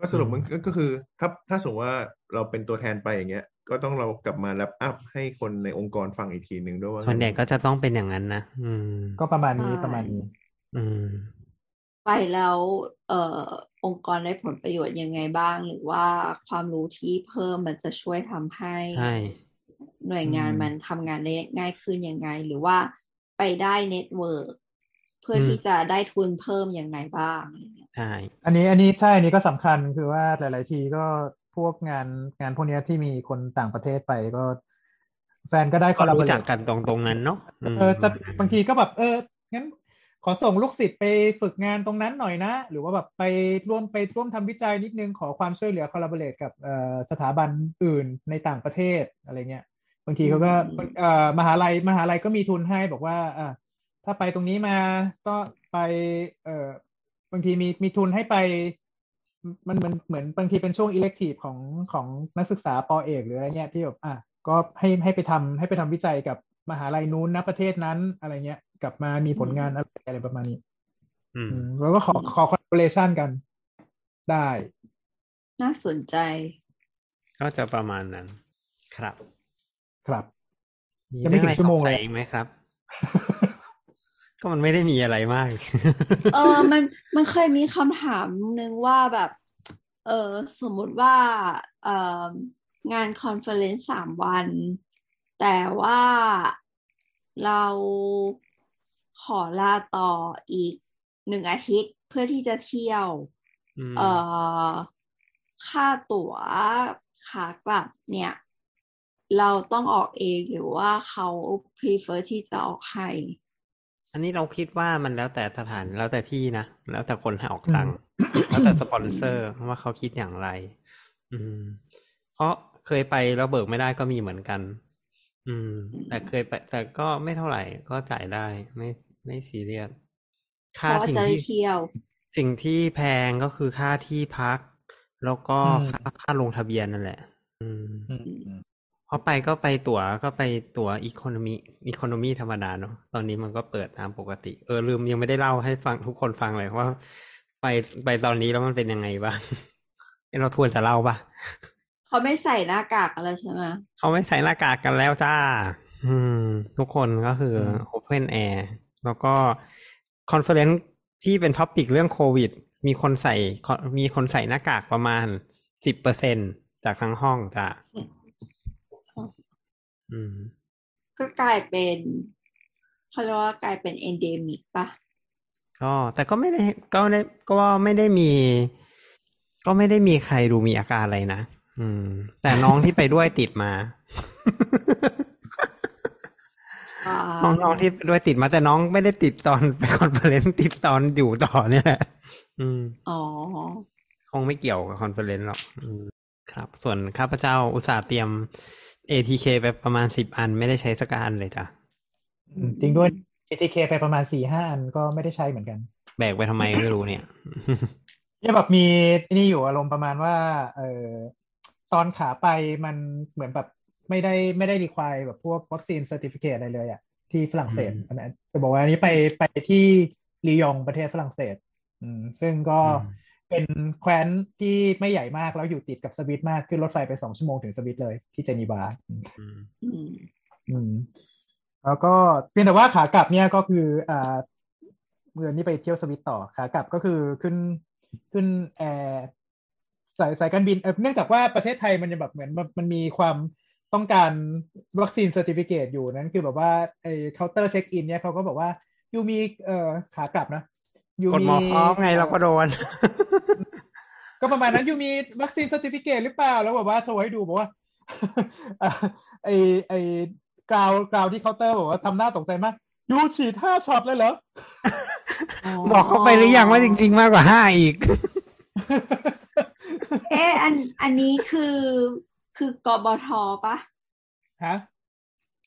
ก็สรุปมันก็ก็คือถ้าถ้าสมมติว่า เราเป็นตัวแทนไปอย่างเงี้ย ก็ต้องเรากลับมาแรปอัพให้คนในองค์กรฟังอีกทีหนึ่งด้วยว่าส่วนใหญ่ก็จะต้องเป็นอย่างนั้นนะอืม ก็ประมาณนี้ใช่ประมาณนี้ อืม ไปแล้ว เอ่อ องค์กรได้ผลประโยชน์ยังไงบ้าง หรือว่าความรู้ที่เพิ่มมันจะช่วยทำให้ใช่หน่วยงานอืมมันทำงานได้ง่ายขึ้นยังไง หรือว่าไปได้ network เพื่อที่จะได้ทุนเพิ่มยังไงบ้างอะไรเงี้ยใช่ อันนี้อันนี้ใช่ อันนี้ก็สำคัญคือว่าหลาย ๆ ทีก็ พวกงานงานพวกเนี้ยที่มีคนต่างประเทศไปก็ แฟนก็ได้ก็รู้ collaborateกันตรงตรงๆนั้นเนาะมเออแต่บางทีก็แบบเอองั้นขอส่งลูกศิษย์ไปฝึกงานตรงนั้นหน่อยนะ หรือว่าแบบไปร่วมไปร่วมทำวิจัยนิดนึงขอความช่วยเหลือ collaborate กับเอ่อสถาบันอื่นในต่างประเทศอะไรเงี้ยบางทีเขาก็อืมเอ่อมหาลัยมหาลัยก็มีทุนให้บอกว่าอ่าถ้าไปตรงนี้มาก็ไปเอ่อบางทีมีมีทุนให้ไป มันมันเหมือนบางทีเป็นช่วง elective ของของนักศึกษาปอเอก หรืออะไรเงี้ยที่แบบอะก็ให้ให้ไปทำให้ไปทำวิจัยกับมหาลัยนู้นนะประเทศนั้นอะไรเงี้ย กลับมามีผลงานอะไรอะไรประมาณนี้ อืมอืมแล้วก็ขอขอ collaboration กัน ได้ น่าสนใจ ก็จะประมาณนั้น ครับ ครับมียังไม่เรื่องอะไรสงสัยอีกไหมครับยังไม่ถึงชั่วโมงเลย ก็มันไม่ได้มีอะไรมาก เออ มันมันเคยมีคำถามนึงว่าแบบ เออสมมุติว่าเอ่องาน conference สามวัน แต่ว่าเราขอลาต่ออีกหนึ่งอาทิตย์เพื่อที่จะเที่ยวอืมเอ่อค่าตั๋วขากลับเนี่ย เราต้องออกเองหรือว่าเขา prefer ที่จะออกให้ อันนี้เราคิดว่ามันแล้วแต่สถานแล้วแต่ที่นะ แล้วแต่คนให้ออกตังค์แล้วแต่สปอนเซอร์ว่าเขาคิดอย่างไร อืม เพราะเคยไปแล้วเบิกไม่ได้ก็มีเหมือนกัน อืม แต่เคยไป แต่ก็ไม่เท่าไหร่ก็จ่ายได้ไม่ไม่ซีเรียสเพค่าราะว่าสิ่งจะได้ที่เที่ยว สิ่งที่แพงก็คือค่าที่พัก แล้วก็อืมค่าค่าลงทะเบียนนั่นแหละ อืมอืมเพราะไปก็ไปตั๋วก็ไปตั๋วอีโคโนมีอีโคโนมีธรรมดาเนาะตอนนี้มันก็เปิดตามปกติ เออลืมยังไม่ได้เล่าให้ฟังทุกคนฟังเลยว่า ไปไปตอนนี้แล้วมันเป็นยังไงบ้างเอ้เราทวนจะเล่าปะเขาไม่ใส่หน้ากากอะไรใช่ไหมเขาไม่ใส่หน้ากากกันแล้วจ้า อืม ทุกคนก็คืออืม Open Air แล้วก็ conference ที่เป็น topic เรื่องโควิด มีคนใส่มีคนใส่หน้ากากประมาณสิบเปอร์เซ็นจากทั้งห้องจ้ะอืม ก็กลายเป็นเขาเรียกว่ากลายเป็น endemic ปะก็แต่ก็ไม่ได้ก็ได้ก็ไม่ได้มี ก็ไม่ได้มีใครดูมีอาการอะไรนะอืม แต่น้องที่ไปด้วยติดมาอ่ะน้องๆที่ไปด้วยติดมาแต่น้องไม่ได้ติดตอนไป conference ติดตอนอยู่ต่อเนี่ยแหละอืมอ๋อคงไม่เกี่ยวกับ conference หรอกอืมครับ ส่วนข้าพเจ้าอุตส่าห์เตรียม ATK ไปประมาณสิบอันไม่ได้ใช้สักอันเลยจ้ะอืมจริงด้วย ATK ไปประมาณสี่ห้าอันก็ไม่ได้ใช้เหมือนกัน แบกไปทำไมไม่รู้เนี่ยเนี่ยแบบมีนี่อยู่อารมณ์ประมาณว่า เออตอนขาไปมันเหมือนแบบไม่ได้ไม่ได้ require แบบพวก vaccine certificate อะไรเลยอะที่ฝรั่งเศสอืมอันนั้นจะบอกว่าอันนี้ไปไปที่ลียงประเทศฝรั่งเศส อืมซึ่งก็อืม เป็นแคว้นที่ไม่ใหญ่มากแล้วอยู่ติดกับสวิตมากขึ้นรถไฟไปสองชั่วโมงถึงสวิตเลยที่เจนีวาอืมอืมอืมแล้วก็เพียงแต่ว่าขากลับเนี่ยก็คืออ่าเมื่อนี้ไปเที่ยวสวิตต่อขากลับก็คือขึ้นขึ้นแอร์สายสายการบินเอ่อเนื่องจากว่าประเทศไทยมันจะแบบเหมือนมันมันมีความต้องการ vaccine certificate อยู่นั้นคือแบบว่าไอ้เคาน์เตอร์เช็คอินเนี่ยเขาก็บอกว่า you มีเอ่อขากลับนะ you กดหมอพร้อมไงเราก็โดน ก็ประมาณนั้น you มี vaccine certificate หรือเปล่า แล้วแบบว่าโชว์ให้ดูบอกว่า อะไอไอกราวกราวที่เคาน์เตอร์บอกว่าทำหน้าตกใจมาก you ฉีดห้าช็อตเลยเหรอ บอกเขาไปหรือยังว่าจริง ๆ มากกว่าห้าอีก เอ๊ะอันอันนี้คือคือกฎปะ ฮะ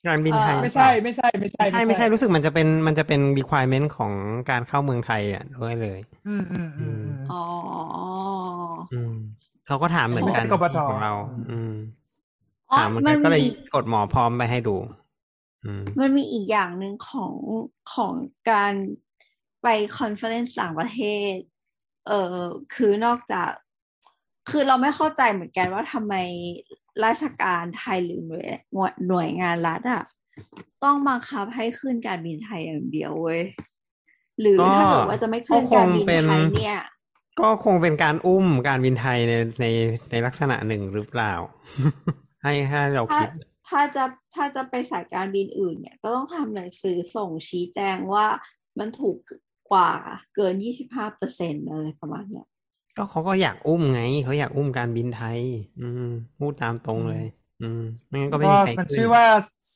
การบินไทยเออไม่ใช่ไม่ใช่ไม่ใช่ไม่ใช่ไม่ใช่รู้สึกมันจะเป็นมันจะเป็น requirement ของการเข้าเมืองไทยอะด้วยเลย อืมอืมอืมอืมอ๋ออืมเขาก็ถามเหมือนกันไม่ใช่กฎของเรา อืมอ๋อถามเหมือนมักันมันก็เลยมีกดหมอพร้อมไปให้ดูอืมมันมีอีกอย่างหนึ่งของของการไป conference ต่างประเทศ เออคือนอกจาก คือเราไม่เข้าใจเหมือนกันว่าทำไม ราชการไทยหรือหน่วยหน่วยงานรัฐอะต้องบังคับให้ขึ้นการบินไทยอย่างเดียวเว้ยหรือก็ถ้าเกิดว่าจะไม่ขึ้นการบินก็คงเป็นไทยเนี่ย ก็คงเป็นการอุ้มการบินไทยในในในลักษณะหนึ่งหรือเปล่า ให้ให้เราถ้าคิด ถ้าจะถ้าจะไปสายการบินอื่นเนี่ย ก็ต้องทำหนังสือส่งชี้แจงว่ามันถูกกว่าเกินยี่สิบห้าเปอร์เซ็นอะไรประมาณเนี้ย ก็เขาก็อยากอุ้มไง เขาอยากอุ้มการบินไทย อืมพูดตามตรงเลย อืมไม่งั้นก็ไม่ก็มีใครมันขึ้นชื่อว่า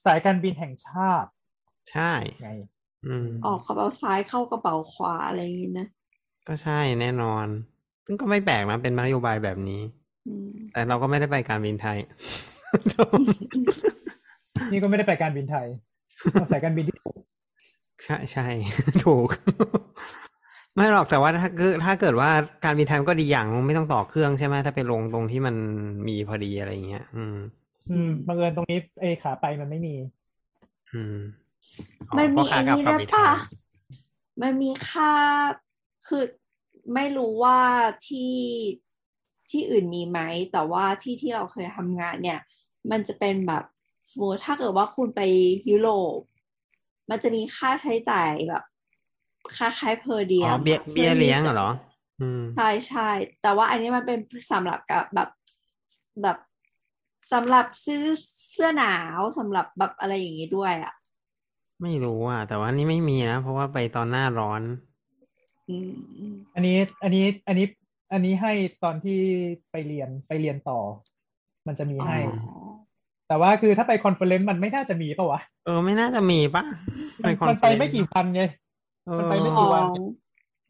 สายการบินแห่งชาติ ใช่ไงอืมออกกระเป๋าซ้ายเข้ากระเป๋าขวาอะไรอย่างนี้นะ ก็ใช่แน่นอน ซึ่งก็ไม่แปลกนะเป็นนโยบายแบบนี้อืมแต่เราก็ไม่ได้ไปการบินไทย นี่ก็ไม่ได้ไปการบินไทยเอาสายการบินที่ถูก ใช่ใช่ถูก ไม่หรอกแต่ว่าถ้าคือถ้าเกิดว่าการบินไทยมันก็ดีอย่างไม่ต้องต่อเครื่องใช่ไหมถ้าไปลงตรงที่มันมีพอดีอะไรอย่างเงี้ย อืม อืมบังเอิญตรงนี้ไอ้ขาไปมันไม่มี อืม มันมีเพราะไอ้ขากลับนี่กลับด้วยมีป่ะทางมันมีค่าคือไม่รู้ว่าที่ที่อื่นมีไหม แต่ว่าที่ที่เราเคยทำงานเนี่ย มันจะเป็นแบบสมมติถ้าเกิดว่าคุณไปยุโรปมันจะมีค่าใช้จ่ายแบบ ค่าคล้ายเพอร์เดียอ๋อมเบี้ยเบี้ยเลี้ยงเหรออืมใช่ใช่แต่ว่าอันนี้มันเป็นสำหรับกับแบบแบบสำหรับซื้อเสื้อหนาวสำหรับแบบอะไรอย่างนี้ด้วยอะ ไม่รู้อะ แต่ว่านี่ไม่มีนะ เพราะว่าไปตอนหน้าร้อนอืมอืมอันนี้ อันนี้ อันนี้ อันนี้ให้ตอนที่ไปเรียนไปเรียนต่อ มันจะมีให้อ๋อแต่ว่าคือถ้าไป conference มันไม่น่าจะมีปะวะ เออ ไม่น่าจะมีปะมันมันไปเฟอเรนซ์ไม่กี่วันไงเออ มันไปไม่กี่วัน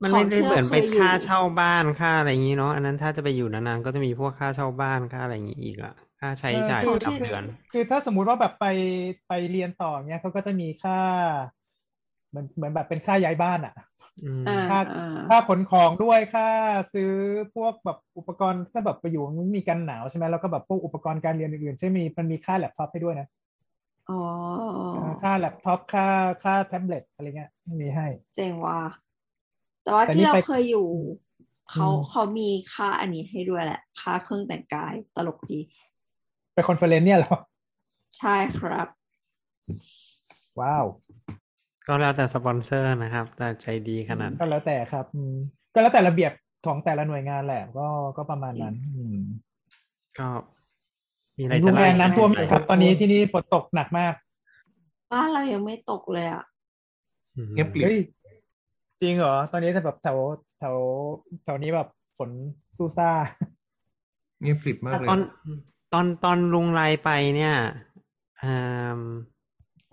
มันไม่ได้ของที่เหมือนไปเราเคยอยู่ค่าเช่าบ้านค่าอะไรอย่างนี้เนาะอันนั้นถ้าจะไปอยู่นานๆก็จะมีพวกค่าเช่าบ้านค่าอะไรอย่างนี้อีกอะค่าใช้จ่ายประคือจำเดือน เออคือ คือถ้าสมมุติว่าแบบไปไปเรียนต่อเนี้ยเขาก็จะมีค่าเหมือนเหมือนแบบเป็นค่าย้ายบ้านอะอืมอ่าค่าอ่าค่าขนของด้วยค่าซื้อพวกแบบอุปกรณ์ถ้าแบบไปอยู่มันมีกันหนาวใช่ไหมแล้วก็แบบพวกอุปกรณ์การเรียนอื่นๆใช่มีมันมีค่าแล็ปท็อปให้ด้วยนะอ๋อ ค่าแล็ปท็อปค่าค่าแท็บเล็ตอะไรเงี้ยมีให้ เจ๋งว่ะแต่ว่าแต่ที่นี่เราไปเคยอยู่เขาอืมเขามีค่าอันนี้ให้ด้วยแหละ ค่าเครื่องแต่งกายตลกดี ไป conference เนี่ยเหรอ ใช่ครับ ว้าว ก็แล้วแต่สปอนเซอร์นะครับ แต่ใจดีขนาดก็แล้วแต่ครับอืมก็แล้วแต่ระเบียบของแต่ละหน่วยงานแหละ ก็ก็ประมาณนั้นอืมก็ มีอะไรรุจะนเล่าแรงอีกไหมน้ำท่วมอยู่ครับ ตอนนี้ที่นี่ฝนตกหนักมาก บ้านเรายังไม่ตกเลยอะอืมเงียบกริบเฮ้ยจริงเหรอ ตอนนี้แต่แบบแถวแถวแถวนี้แบบฝนซูซ่า เงียบกริบมากแต่เลยตอนตอนตอนลุงไรไปเนี่ยอ่า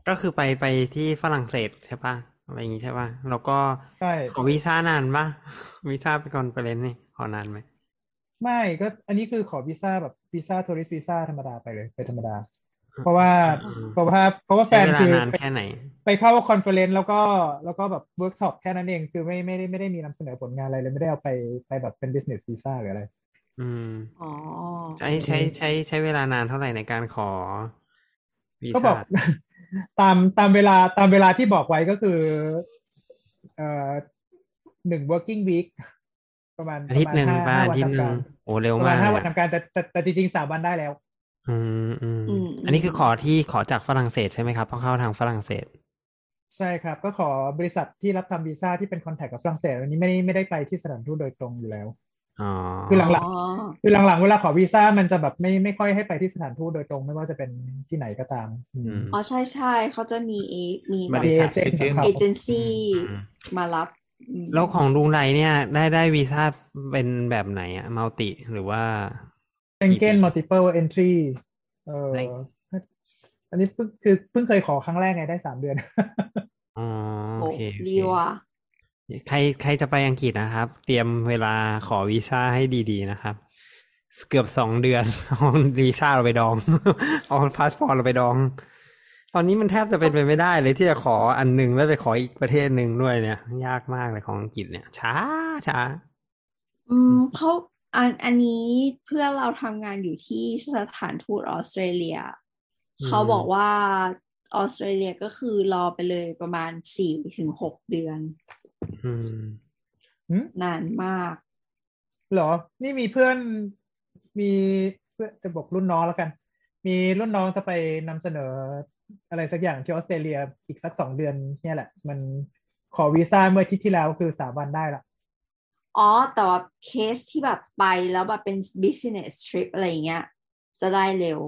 ก็คือไปไปที่ฝรั่งเศสใช่ปะอะไรอย่างงี้ใช่ปะแล้วก็ใช่ขอวีซ่านานปะวีซ่าไป conference นี่ขอนานไหมไม่ก็อันนี้คือขอวีซ่าแบบ วีซ่า tourist visa ธรรมดาไปเลยไปธรรมดา เพราะว่าอืมเพราะว่าเพราะว่าแฟใช้นเวลาคือนานไปแค่ไหน ไปเข้า conference แล้วก็แล้วก็แบบเวิร์กช็อปแค่นั้นเองคือไม่ไม่ได้ไม่ได้มีนำเสนอผลงานอะไรเลยไม่ได้เอาไปไปแบบเป็น business visa หรืออะไร อืมอ๋อใช้ใช้ใช้ใช้เวลานานเท่าไหร่ในการขอวีก็บซ่าอกตามตามเวลาตามเวลาที่บอกไว้ก็คือ เอ่อหนึ่ง working week ประมาณอาทิตย์หนึ่งประบ้ามาณอาห้าทิตวัย์นหนึ่ทำงการโอ้เร็วประมามาณกห้าเลยวันอะทำการแต่แต่แต่จริงๆสามวันได้แล้ว อืมอืมอันนี้คือขอที่ขอจากฝรั่งเศสใช่ไหมครับเพราะเข้าทางฝรั่งเศส ใช่ครับ ก็ขอบริษัทที่รับทำวีซ่าที่เป็นคอนแทคกับฝรั่งเศสอันนี้ไม่ได้ไม่ได้ไปที่สถานทูตโดยตรงอยู่แล้วอ๋อคือหลังอ๋อคือหลังๆเวลาขอวีซ่ามันจะแบบไม่ไม่ค่อยให้ไปที่สถานทูตโดยตรง ไม่ว่าจะเป็นที่ไหนก็ตามอืมอืมอ๋อใช่ใช่เขาจะมีเอมีแบบริษัทเอเจนต์ของเขาเอเจนซี่อืมมารับอืม แล้วของลุงไรเนี่ย ได้ได้วีซ่าเป็นแบบไหนอะมัลติหรือว่าเ e งเก้น multiple entry เออในอันนี้เพิ่งคือเพิ่งเคยขอครั้งแรกไงได้สามเดือนอ๋อโอ้โอเคโอเคดีว่ะใครใครจะไปอังกฤษนะครับ เตรียมเวลาขอวีซ่าให้ดีๆนะครับ เกือบสองเดือนเอาวีซ่าเราไปดองเอาพาสปอร์ตเราไปดอง ตอนนี้มันแทบจะเป็นไปไม่ได้เลยที่จะขออันหนึ่งแล้วไปขออีกประเทศหนึ่งด้วยเนี่ย ยากมากเลยของอังกฤษเนี่ย ช้าช้า อืมเขาอันอันนี้เพื่อนเราทำงานอยู่ที่สถานทูตออสเตรเลียอืมเขาบอกว่าออสเตรเลียก็คือรอไปเลยประมาณสี่ถึงหกเดือน อืมนานมาก เหรอ นี่มีเพื่อนมีเพื่อนจะบอกรุ่นน้องแล้วกัน มีรุ่นน้องจะไปนำเสนอ อะไรสักอย่างที่ออสเตรเลียอีกสักสองเดือนเนี่ยแหละ มันขอวีซ่าเมื่ออาทิตย์ที่แล้วคือสามวันได้ละอ๋อ แต่ว่าเคสที่แบบไปแล้วแบบเป็น business trip อะไรอย่างเงี้ย จะได้เร็ว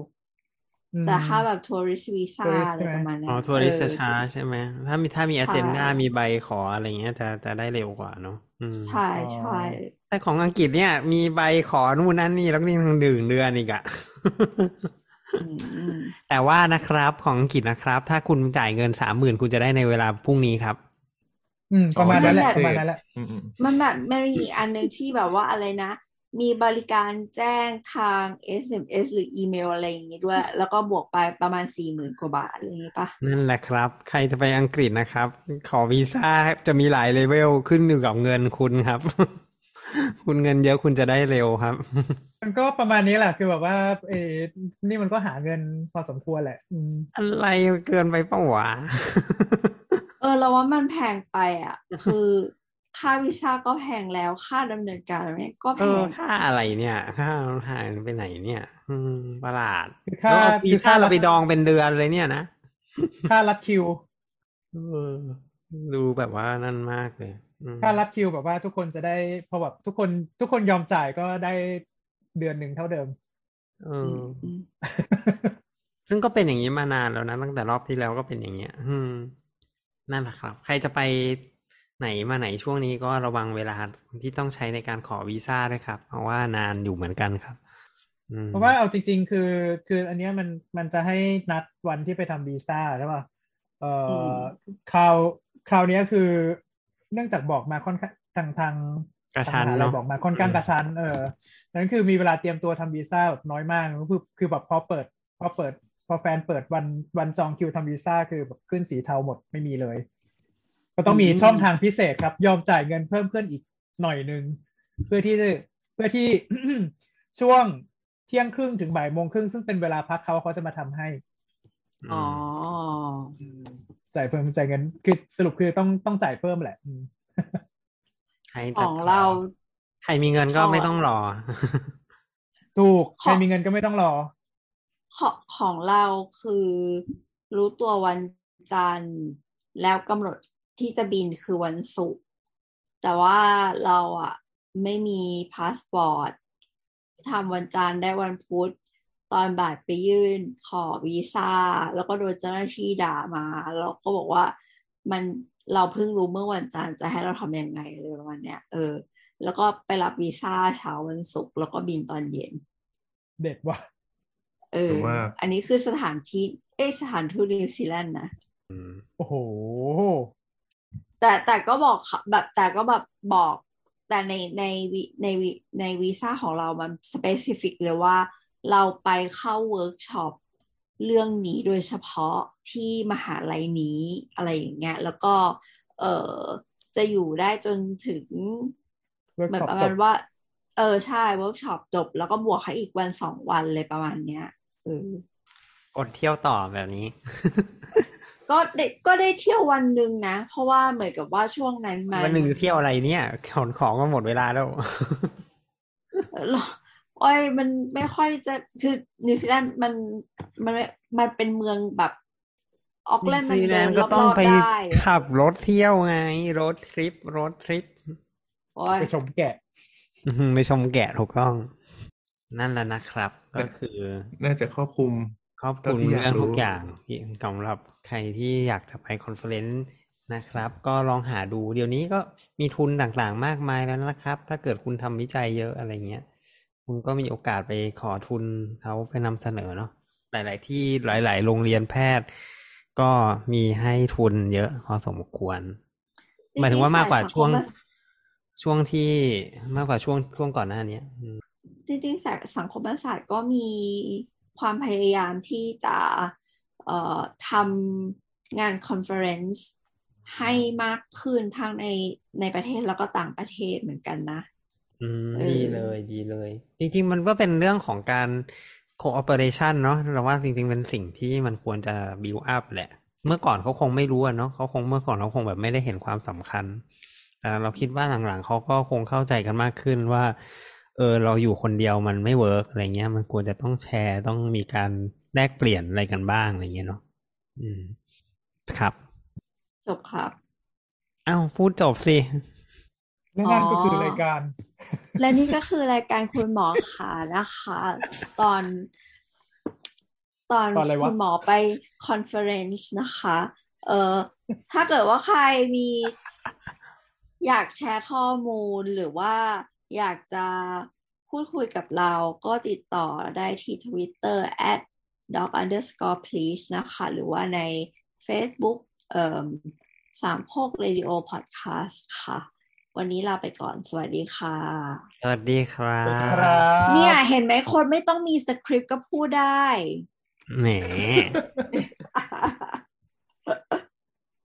อืมแต่ถ้าแบบ tourist visa tourist อะไรใช่ไหมประมาณนั้นอ๋อทัวริสเออช้าใช่ไหม ถ้ามีถ้ามีอใช่เจนดามีใบขออะไรเงี้ยจะจะได้เร็วกว่าเนาะอืมใช่ใช่แต่ของอังกฤษเนี่ย มีใบขอนู่นนั่นนี่แล้วก็นี่ทั้งดึงเดือนอีกอะอืม แต่ว่านะครับของอังกฤษนะครับ ถ้าคุณจ่ายเงินสามหมื่นคุณจะได้ในเวลาพรุ่งนี้ครับ อืมประมาณนั้นแหละอ๋อประมาณนั้นแหละอืมอืมมันแบบมันมีอีกอันหนึ่งที่แบบว่าอะไรนะมีบริการแจ้งทาง SMS หรืออีเมลอะไรอย่างงี้ด้วย แล้วก็บวกไปประมาณสี่หมื่นกว่าบาทอะไรอย่างงี้ปะนั่นแหละครับ ใครจะไปอังกฤษนะครับ ขอวีซ่าจะมีหลายเลเวลขึ้นอยู่กับเงินคุณครับ คุณเงินเยอะคุณจะได้เร็วครับ มันก็ประมาณนี้แหละคือแบบว่า เออนี่มันก็หาเงินพอสมควรแหละอืมอะไรเกินไปเปล่าวะเออเราว่ามันแพงไปอะ คือค่าวีซ่าก็แพงแล้วค่าดำเนินการเนี่ยก็เอแพองค่าอะไรเนี่ยค่าหายไปไหนเนี่ย อืมประหลาดคือค่าแล้วเอาวีคือซ่าค่าเราไปดองเป็นเดือนเลยเนี่ยนะค่ารัดคิวเออดูแบบว่านั่นมากเลยอืม ค่ารัดคิวแบบว่าทุกคนจะได้พอแบบทุกคนทุกคนยอมจ่ายก็ได้เดือนหนึ่งเท่าเดิมเออือมอืมซึ่งก็เป็นอย่างนี้มานานแล้วนะ ตั้งแต่รอบที่แล้วก็เป็นอย่างเงี้ย อืมนั่นแหละครับ ใครจะไปไหนมาไหนช่วงนี้ก็ระวังเวลาที่ต้องใช้ในการขอวีซ่าด้วยครับเพราะว่านานอยู่เหมือนกันครับอืมเพราะว่าเอาจริง ๆ คือ คืออันเนี้ยมันมันจะให้นัดวันที่ไปทำวีซ่าใช่ป่ะเอ่ออคราวคราวเนี้ยคือ เนื่องจากบอกมาค่อนข้างทางทางกระชั้นทางมหาลัยเนาะบอกมาค่อนข้างกระชั้นเออนั้นคือมีเวลาเตรียมตัวทำวีซ่าแบบน้อยมากคือคือแบบพอเปิด พอเปิด พอแฟนเปิดวันวันจองคิวทำวีซ่าคือแบบขึ้นสีเทาหมดไม่มีเลย ก็ต้องมีช่องทางพิเศษครับ ยอมจ่ายเงินเพิ่มขึ้นอีกหน่อยนึงเพื่อที่จะเพื่อที่ช่วงเที่ยงครึ่งถึงบ่ายโมงครึ่งซึ่งเป็นเวลาพักเขาเขาจะมาทำให้อ๋อ จ่ายเพิ่มจ่ายเงินคือสรุปคือต้องต้องจ่ายเพิ่มแหละอืมใครจะขอของเรา ใครมีเงินก็ไม่ต้องรอ ถูกขอใครมีเงินก็ไม่ต้องรอ ของของเราคือรู้ตัววันจันทร์แล้วกำหนดที่จะบินคือวันศุกร์แต่ว่าเราอะ ไม่มีพาสปอร์ตทำวันจันทร์ได้วันพุธ ตอนบ่ายไปยื่นขอวีซ่า แล้วก็โดนเจ้าหน้าที่ด่ามา แล้วก็บอกว่ามันเราเพิ่งรู้เมื่อวันจันทร์จะให้เราทำยังไงเลยประมาณเนี้ยเออ แล้วก็ไปรับวีซ่าเช้าวันศุกร์แล้วก็บินตอนเย็น เด็ดว่ะเออมากอันนี้คือสถานที่ เอ้ยสถานทูตนิวซีแลนด์นะอืมโอ้โห แต่แต่ก็บอกเขาแบบแต่ก็แบบบอก แต่ในในวิในวิในวีซ่าของเรามัน specific เลยว่า เราไปเข้าเวิร์กช็อปเรื่องนี้โดยเฉพาะที่มหาลัยนี้อะไรอย่างเงี้ย แล้วก็เออจะอยู่ได้จนถึงเวิร์กช็อปจบ เหมือนประจมาณว่า เออใช่เวิร์กช็อปจบ แล้วก็บวกให้อีกวันสองวันเลยประมาณเนี้ยเอออดเที่ยวต่อแบบนี้ ก็ได้ก็ได้เที่ยววันหนึ่งนะ เพราะว่าเหมือนกับว่าช่วงนั้นมันวันหนึ่งเที่ยวอะไรเนี่ยขนของก็หมดเวลาแล้วเออเรา โอ้ยมันไม่ค่อยจะคือนิวซีแลนด์มันมันไม่มันเป็นเมืองแบบออกแลนด์มันนิวซีแลเดินนด์รก็ต้องอบไปๆได้ขับรถเที่ยวไงรถทริปรถทริปโอ้ยไปชมแกะอื้อหือไปชมแกะถูกต้อง นั่นแหละนะครับ ก็คือ น่าจะครอบคลุมครอบคลุมเท่าที่อยากเรื่องทุกรู้อย่างที่สำหรับใครที่อยากจะไปคอนเฟอเรนซ์นะครับ ก็ลองหาดูเดี๋ยวนี้ก็มีทุนต่างๆมากมายแล้วนะครับ ถ้าเกิดคุณทำวิจัยเยอะอะไรเงี้ย คุณก็มีโอกาสไปขอทุนเขาไปนำเสนอเนาะหลาย ๆ ที่หลาย ๆ โรงเรียนแพทย์ ก็มีให้ทุนเยอะพอสมควรหมายถึงว่ามากกว่าช่วงช่วงที่มากกว่าช่วงช่วงก่อนหน้าเนี้ยอืมจริงๆสายสังคมศาสตร์ก็มีความพยายามที่จะเอ่อททำงาน conference ให้มากขึ้นทั้งในในประเทศแล้วก็ต่างประเทศเหมือนกันนะ อืมเออดีเลยดีเลย จริง ๆ มันก็เป็นเรื่องของการ cooperation เนาะเราว่าจริง ๆ เป็นสิ่งที่มันควรจะ build up แหละ เมื่อก่อนเขาคงไม่รู้อะเนาะเขาคงเมื่อก่อนเขาคงแบบไม่ได้เห็นความสำคัญแต่เราคิดว่าหลังๆเขาก็คงเข้าใจกันมากขึ้นว่า เออเราอยู่คนเดียวมันไม่ work อะไรเงี้ย มันควรจะต้องแชร์ต้องมีการแลกเปลี่ยนอะไรกันบ้างอะไรเงี้ยเนาะอืมครับ จบครับอ้าวพูดจบสิและนั่นก็คือออรายการ และนี่ก็คือรายการคุณหมอขานะคะ ตอนตอนตอนอะไรวะ คุณหมอไป conference นะคะ เออถ้าเกิดว่าใครมีอยากแชร์ข้อมูลหรือว่าอยากจะพูดคุยกับเราก็ติดต่อได้ที่ Twitter at dog underscore please นะคะ หรือว่าใน Facebook เอ่อสามโคก Radio Podcast ค่ะ วันนี้ลาไปก่อน สวัสดีค่ะ สวัสดีครับเนี่ย เห็นไหมคนไม่ต้องมีสคริปต์ก็พูดได้แหม